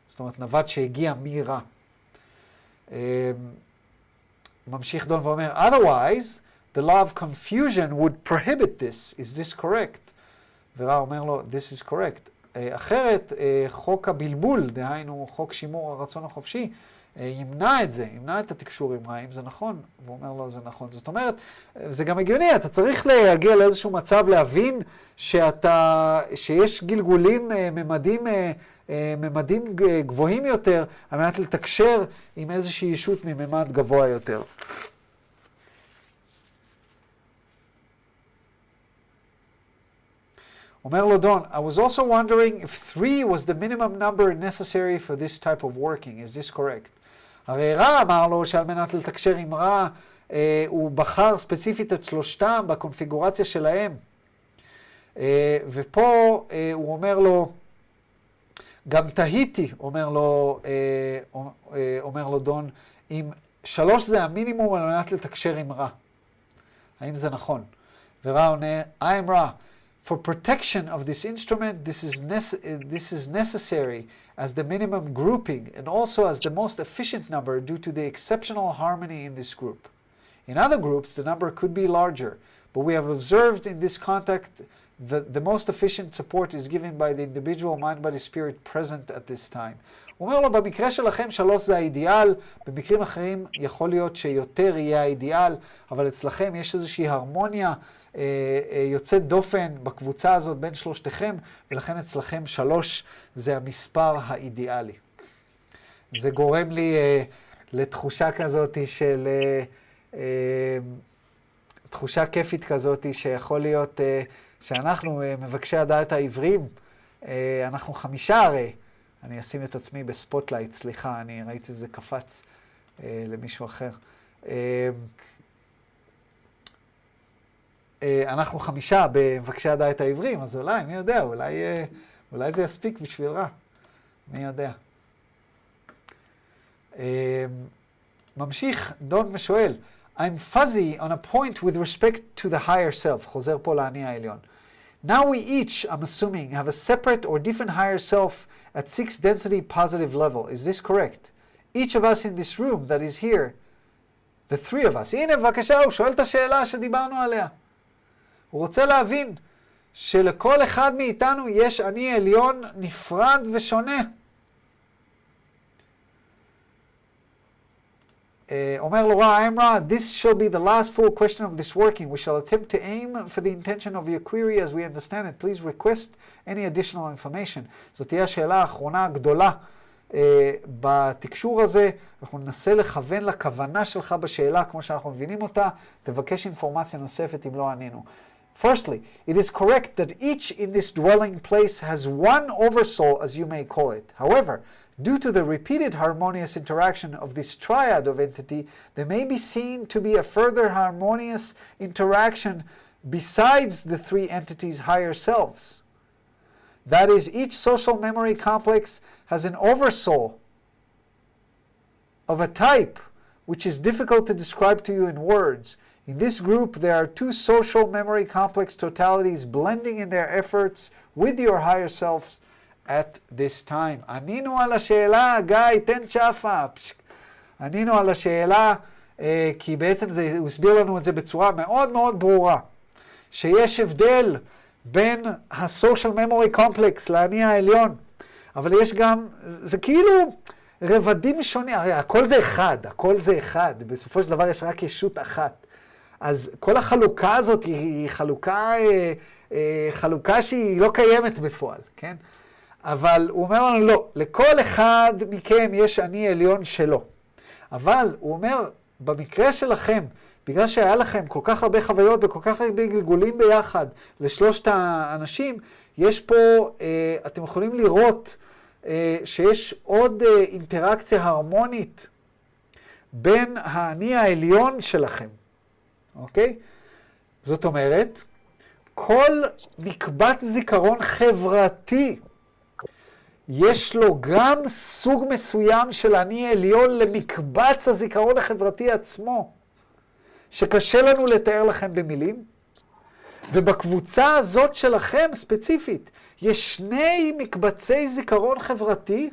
זאת אומרת, נווד שהגיע מרע. אה, ממשיך דון ואומר, otherwise, the law of confusion would prohibit this. Is this correct? ורע אומר לו, this is correct. אחרת, חוק הבלבול, דהיינו חוק שימור הרצון החופשי, ימנע את זה, ימנע את התקשור עם רעים, זה נכון? והוא אומר לו, זה נכון. זאת אומרת, זה גם הגיוני, אתה צריך להגיע לאיזשהו מצב להבין שאתה, שיש גלגולים, ממדים, ממדים גבוהים יותר, על מנת לתקשר עם איזושהי ישות מממד גבוה יותר. אומר לו דון, I was also wondering if three was the minimum number necessary for this type of working. Is this correct? הרי רע אמר לו שעל מנת לתקשר עם רע, אה, הוא בחר ספציפית את שלושתם בקונפיגורציה שלהם. אה, ופה אה, הוא אומר לו, גם תהיתי, אומר לו, אה, אה, אומר לו דון, אם שלוש זה המינימום על מנת לתקשר עם רע. האם זה נכון? ורע עונה, I'm רע. For protection of this instrument, this is, this is necessary as the minimum grouping and also as the most efficient number due to the exceptional harmony in this group. In other groups, the number could be larger, but we have observed in this context that the most efficient support is given by the individual mind, body, spirit present at this time. הוא אומר לו, במקרה שלכם שלוש זה האידיאל, במקרים אחרים יכול להיות שיותר יהיה האידיאל, אבל אצלכם יש איזושהי הרמוניה אה, אה, יוצאת דופן בקבוצה הזאת בין שלושתכם, ולכן אצלכם שלוש זה המספר האידיאלי. זה גורם לי אה, לתחושה כזאת של, אה, אה, תחושה כיפית כזאת שיכול להיות אה, שאנחנו, אה, מבקשי הדעת העברים, אה, אנחנו חמישה הרי, אני אשים את עצמי ב spotlight, סליחה, אני ראיתי שזה קפץ אה, למישהו אחר. אנחנו חמישה במבקשי הדעת העברים, אז אולי, מי יודע, אולי, אולי זה יספיק בשביל רע, מי יודע. ממשיך דון ושואל, I'm fuzzy on a point with respect to the higher self, חוזר פה לאני העליון. Now we each, I'm assuming, have a separate or different higher self at six density positive level. Is this correct? Each of us in this room that is here, the three of us. הנה, בבקשה, הוא שואל את השאלה שדיברנו עליה. הוא רוצה להבין שלכל אחד מאיתנו יש אני עליון נפרד ושונה. אומר לו רע, I'm רע, this shall be the last full question of this working. We shall attempt to aim for the intention of your query as we understand it. Please request any additional information. זאת תהיה השאלה האחרונה הגדולה uh, בתקשור הזה. אנחנו ננסה לכוון לכוונה שלך בשאלה כמו שאנחנו מבינים אותה. תבקש אינפורמציה נוספת אם לא ענינו. Firstly, it is correct that each in this dwelling place has one oversoul, as you may call it. However, due to the repeated harmonious interaction of this triad of entity, there may be seen to be a further harmonious interaction besides the three entities' higher selves. That is, each social memory complex has an oversoul of a type which is difficult to describe to you in words. In this group, there are two social memory complex totalities blending in their efforts with your higher selves at this time. ענינו על השאלה, גיא, תן צ'אפה. ענינו על השאלה, אה, כי בעצם זה, הוא הסביר לנו את זה בצורה מאוד מאוד ברורה, שיש הבדל בין ה-social memory complex לאני העליון, אבל יש גם, זה כאילו, רבדים שונים, הרי הכל זה אחד, הכל זה אחד, בסופו של דבר יש רק ישות אחת. אז כל החלוקה הזאת היא חלוקה, אה, אה, חלוקה שהיא לא קיימת בפועל, כן? אבל הוא אומר לנו, לא, לכל אחד מכם יש אני עליון שלו. אבל הוא אומר, במקרה שלכם, בגלל שהיה לכם כל כך הרבה חוויות וכל כך הרבה גלגולים ביחד לשלושת האנשים, יש פה, אה, אתם יכולים לראות אה, שיש עוד אה, אינטראקציה הרמונית בין האני העליון שלכם, אוקיי? זאת אומרת, כל מקבץ זיכרון חברתי, יש לו גם סוג מסוים של אני עליון למקבץ הזיכרון החברתי עצמו, שקשה לנו לתאר לכם במילים. ובקבוצה הזאת שלכם, ספציפית, יש שני מקבצי זיכרון חברתי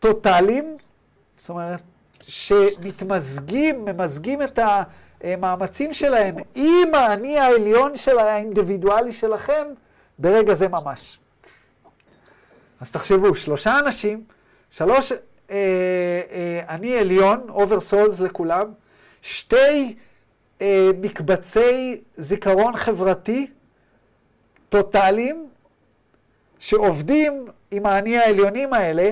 טוטאליים, זאת אומרת, שמתמזגים, ממזגים את המאמצים שלהם עם האני העליון של האינדיבידואלי שלכם ברגע זה ממש. אז תחשבו, שלושה אנשים, שלוש אה, אה, אני עליון, oversouls לכולם, שתי אה, מקבצי זיכרון חברתי טוטאליים, שעובדים עם האני העליונים האלה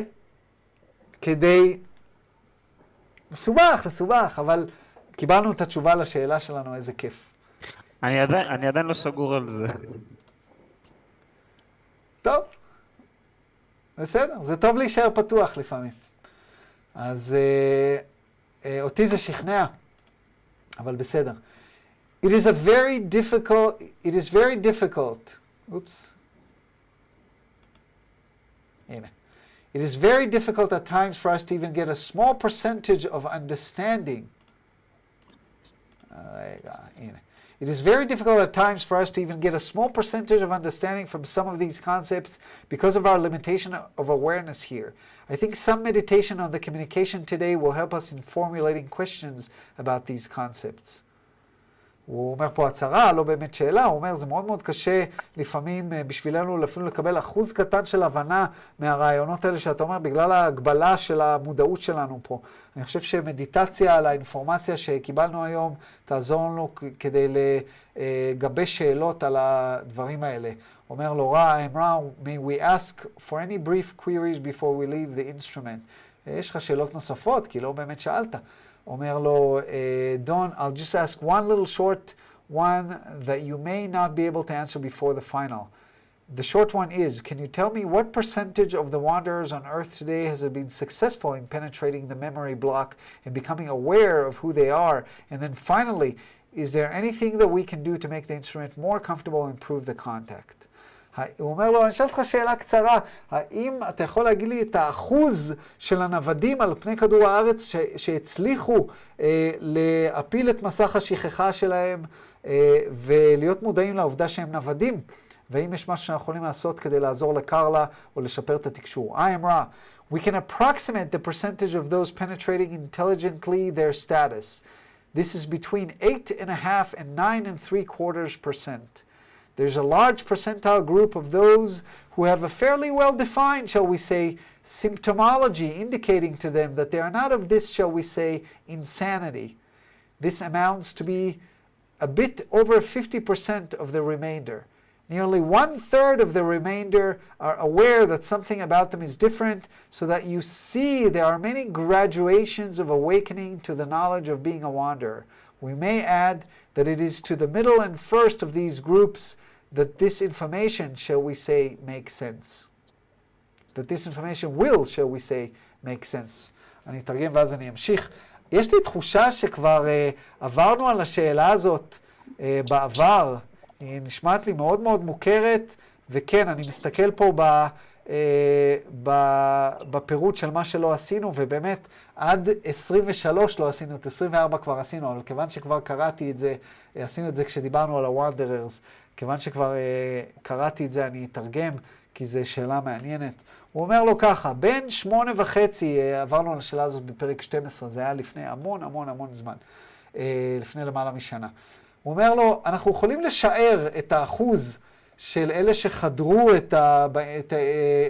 כדי... מסובך, מסובך, אבל קיבלנו את התשובה לשאלה שלנו, איזה כיף. אני עדיין, אני עדיין לא סגור על זה. טוב, בסדר, זה טוב להישאר פתוח לפעמים. אז אה, אה, אותי זה שכנע, אבל בסדר. It is a very difficult, it is very difficult, oops, הנה. It is very difficult at times for us to even get a small percentage of understanding. רגע, הנה. It is very difficult at times for us to even get a small percentage of understanding from some of these concepts because of our limitation of awareness here. I think some meditation on the communication today will help us in formulating questions about these concepts. הוא אומר פה הצהרה, לא באמת שאלה, הוא אומר, זה מאוד מאוד קשה לפעמים אה, בשבילנו אפילו לקבל אחוז קטן של הבנה מהרעיונות האלה שאתה אומר, בגלל ההגבלה של המודעות שלנו פה. אני חושב שמדיטציה על האינפורמציה שקיבלנו היום, תעזור לנו כדי לגבש שאלות על הדברים האלה. אומר לו, רע, אמרה, may we ask for any brief queries before we leave the instrument. יש לך שאלות נוספות, כי לא באמת שאלת. אומר לו, Don, I'll just ask one little short one that you may not be able to answer before the final. The short one is, can you tell me what percentage of the wanderers on Earth today has been successful in penetrating the memory block and becoming aware of who they are? And then finally, is there anything that we can do to make the instrument more comfortable and improve the contact? הוא אומר לו, אני אשאל אותך שאלה קצרה, האם אתה יכול להגיד לי את האחוז של הנוודים על פני כדור הארץ ש, שהצליחו אה, להפיל את מסך השכחה שלהם אה, ולהיות מודעים לעובדה שהם נוודים? והאם יש משהו שאנחנו יכולים לעשות כדי לעזור לקרלה או לשפר את התקשור? I am Ra. We can approximate the percentage of those penetrating intelligently their status. This is between 8.5 and 9 and 3 quarters percent. There's a large percentile group of those who have a fairly well defined, shall we say, symptomology indicating to them that they are not of this, shall we say, insanity. This amounts to be a bit over 50% of the remainder. Nearly one third of the remainder are aware that something about them is different, so that you see there are many graduations of awakening to the knowledge of being a wanderer. We may add that it is to the middle and first of these groups that this information, shall we say, makes sense. That this information will, shall we say, make sense. אני אתרגם ואז אני אמשיך. יש לי תחושה שכבר uh, עברנו על השאלה הזאת uh, בעבר. היא נשמעת לי מאוד מאוד מוכרת, וכן, אני מסתכל פה ב, uh, ב, בפירוט של מה שלא עשינו, ובאמת, עד 23 לא עשינו, את 24 כבר עשינו, אבל כיוון שכבר קראתי את זה, עשינו את זה כשדיברנו על ה-Wanderers, כיוון שכבר uh, קראתי את זה, אני אתרגם, כי זו שאלה מעניינת. הוא אומר לו ככה, בין שמונה וחצי, uh, עברנו על השאלה הזאת בפרק 12, זה היה לפני המון המון המון זמן, uh, לפני למעלה משנה. הוא אומר לו, אנחנו יכולים לשער את האחוז של אלה שחדרו את, ה, את, ה,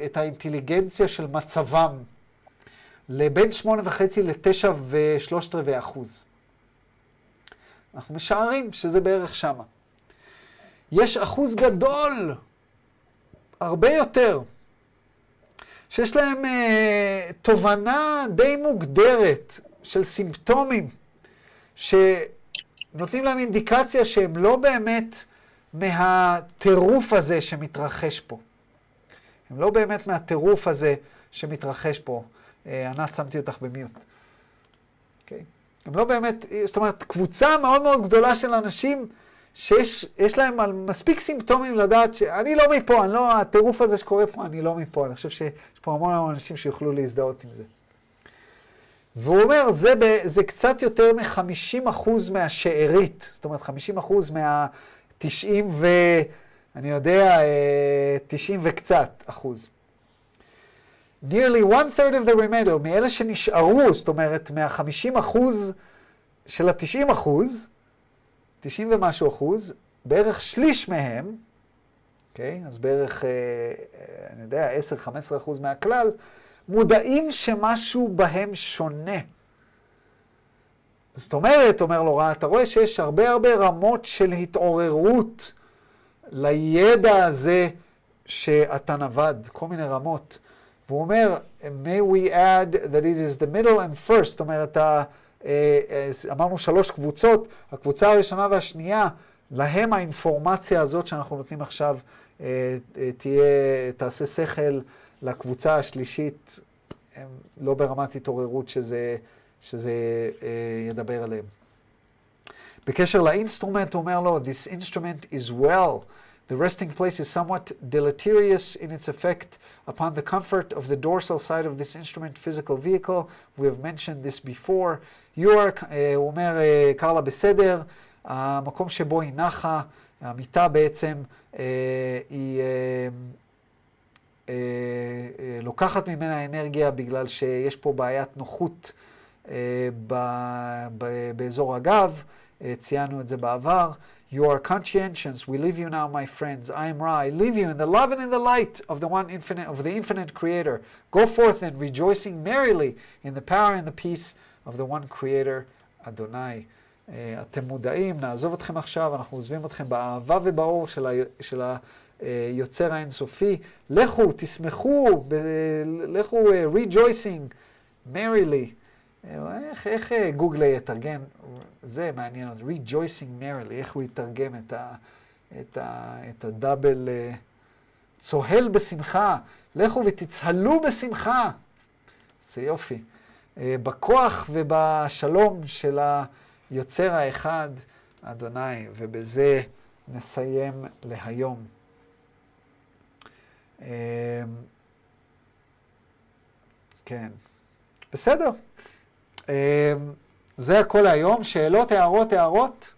את האינטליגנציה של מצבם לבין שמונה וחצי לתשע ושלושת רבעי אחוז. אנחנו משערים שזה בערך שמה. יש אחוז גדול, הרבה יותר, שיש להם אה, תובנה די מוגדרת של סימפטומים, שנותנים להם אינדיקציה שהם לא באמת מהטירוף הזה שמתרחש פה. הם לא באמת מהטירוף הזה שמתרחש פה. אה, ענת, שמתי אותך במיוט. Okay. אוקיי? הם לא באמת, זאת אומרת, קבוצה מאוד מאוד גדולה של אנשים שיש להם מספיק סימפטומים לדעת שאני לא מפה, אני לא, הטירוף הזה שקורה פה, אני לא מפה. אני חושב שיש פה המון אנשים שיוכלו להזדהות עם זה. והוא אומר, זה, ב, זה קצת יותר מ-50% מהשארית, זאת אומרת 50% מה-90 ו... אני יודע, 90 אה, וקצת אחוז. nearly one third of the remainder, מאלה שנשארו, זאת אומרת, מה-50 אחוז של ה-90 אחוז, 90 ומשהו אחוז, בערך שליש מהם, אוקיי? Okay, אז בערך, אה, אני יודע, 10-15 אחוז מהכלל, מודעים שמשהו בהם שונה. זאת אומרת, אומר לו רע, אתה רואה שיש הרבה הרבה רמות של התעוררות לידע הזה שאתה נווד, כל מיני רמות. והוא אומר, may we add that it is the middle and first, זאת אומרת, אמרנו שלוש קבוצות, הקבוצה הראשונה והשנייה, להם האינפורמציה הזאת שאנחנו נותנים עכשיו אה, תהיה, תעשה שכל לקבוצה השלישית, הם לא ברמת התעוררות שזה, שזה ידבר עליהם. בקשר לאינסטרומנט, הוא אומר לו, this instrument is well. The resting place is somewhat deleterious in its effect upon the comfort of the dorsal side of this instrument physical vehicle. We have mentioned this before. You are, uh, הוא אומר, uh, קרלה בסדר, המקום שבו היא נחה, המיטה בעצם, uh, היא uh, uh, uh, לוקחת ממנה אנרגיה בגלל שיש פה בעיית נוחות uh, ב, ב, באזור הגב, uh, ציינו את זה בעבר. You are conscientious. We leave you now, my friends. I am Ra. I leave you in the love and in the light of the one infinite, of the infinite Creator. Go forth then, rejoicing merrily in the power and the peace of the one Creator, Adonai. Uh, אתם מודעים, נעזוב אתכם עכשיו, אנחנו עוזבים אתכם באהבה ובאור של, ה, של היוצר האינסופי. לכו, תשמחו, ב, לכו uh, rejoicing merrily. איך, איך גוגל יתרגם, זה מעניין rejoicing merrily, איך הוא יתרגם את, ה, את, ה, את הדאבל, צוהל בשמחה, לכו ותצהלו בשמחה. זה יופי. בכוח ובשלום של היוצר האחד, אדוני, ובזה נסיים להיום. כן, בסדר. אמ, זה הכל להיום. שאלות, הערות, הערות?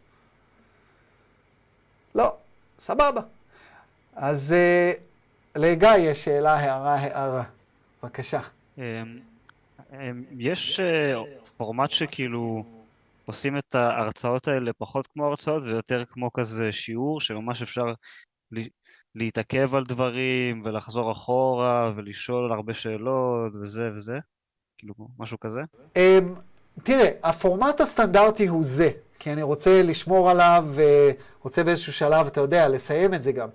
לא, סבבה. אז אה, לגיא יש שאלה, הערה, הערה. בבקשה. אמ, אמ, יש אה, פורמט שכאילו עושים את ההרצאות האלה פחות כמו הרצאות ויותר כמו כזה שיעור, שממש אפשר להתעכב על דברים ולחזור אחורה ולשאול הרבה שאלות וזה וזה? כאילו, משהו כזה? Um, תראה, הפורמט הסטנדרטי הוא זה, כי אני רוצה לשמור עליו ורוצה באיזשהו שלב, אתה יודע, לסיים את זה גם.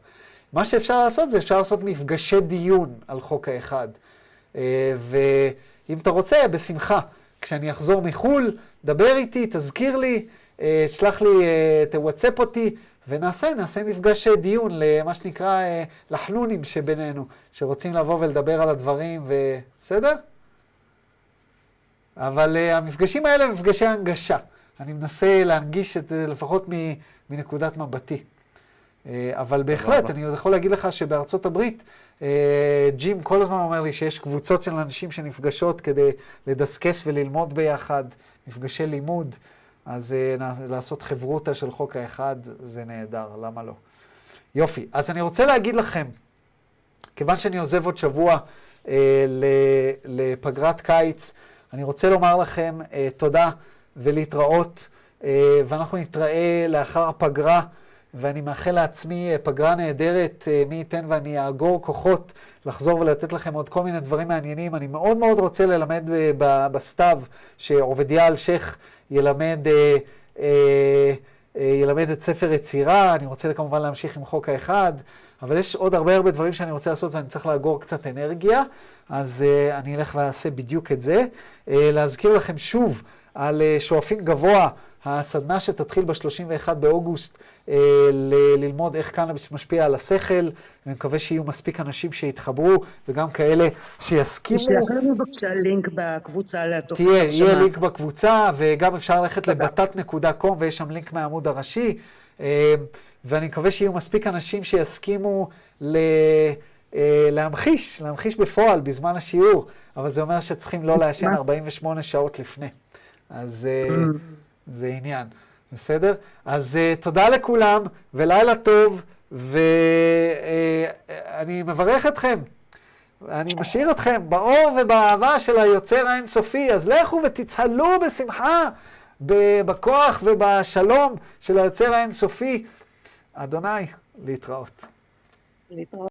מה שאפשר לעשות זה אפשר לעשות מפגשי דיון על חוק האחד. Uh, ואם אתה רוצה, בשמחה. כשאני אחזור מחו"ל, דבר איתי, תזכיר לי, uh, שלח לי, uh, תוואטסאפ אותי, ונעשה, נעשה מפגש דיון למה שנקרא לחנונים שבינינו, שרוצים לבוא ולדבר על הדברים, ובסדר? אבל המפגשים האלה הם מפגשי הנגשה. אני מנסה להנגיש את זה לפחות מנקודת מבטי. אבל בהחלט, אני יכול להגיד לך שבארצות הברית, ג'ים כל הזמן אומר לי שיש קבוצות של אנשים שנפגשות כדי לדסקס וללמוד ביחד, מפגשי לימוד, אז uh, לעשות חברותא של חוק האחד זה נהדר, למה לא? יופי, אז אני רוצה להגיד לכם, כיוון שאני עוזב עוד שבוע uh, לפגרת קיץ, אני רוצה לומר לכם uh, תודה ולהתראות, uh, ואנחנו נתראה לאחר הפגרה ואני מאחל לעצמי פגרה נהדרת, מי ייתן ואני אאגור כוחות לחזור ולתת לכם עוד כל מיני דברים מעניינים. אני מאוד מאוד רוצה ללמד בסתיו, שעובדיה אלשיך ילמד, ילמד את ספר יצירה, אני רוצה כמובן להמשיך עם חוק האחד, אבל יש עוד הרבה הרבה דברים שאני רוצה לעשות ואני צריך לאגור קצת אנרגיה, אז אני אלך ואעשה בדיוק את זה. להזכיר לכם שוב על שואפים גבוה. הסדנה שתתחיל ב-31 באוגוסט אה, ל- ללמוד איך קנאביס משפיע על השכל, אני מקווה שיהיו מספיק אנשים שיתחברו, וגם כאלה שיסכימו. תשלח לנו בבקשה לינק בקבוצה לתוכנית תהיה, יהיה לינק בקבוצה, וגם אפשר ללכת לבתת.com ויש שם לינק מהעמוד הראשי, אה, ואני מקווה שיהיו מספיק אנשים שיסכימו ל... אה, להמחיש, להמחיש בפועל בזמן השיעור, אבל זה אומר שצריכים לא לעשן 48 שעות לפני. אז... זה עניין, בסדר? אז uh, תודה לכולם, ולילה טוב, ואני uh, מברך אתכם. אני משאיר אתכם באור ובאהבה של היוצר האינסופי, אז לכו ותצהלו בשמחה, בכוח ובשלום של היוצר האינסופי. אדוני, להתראות. להתראות.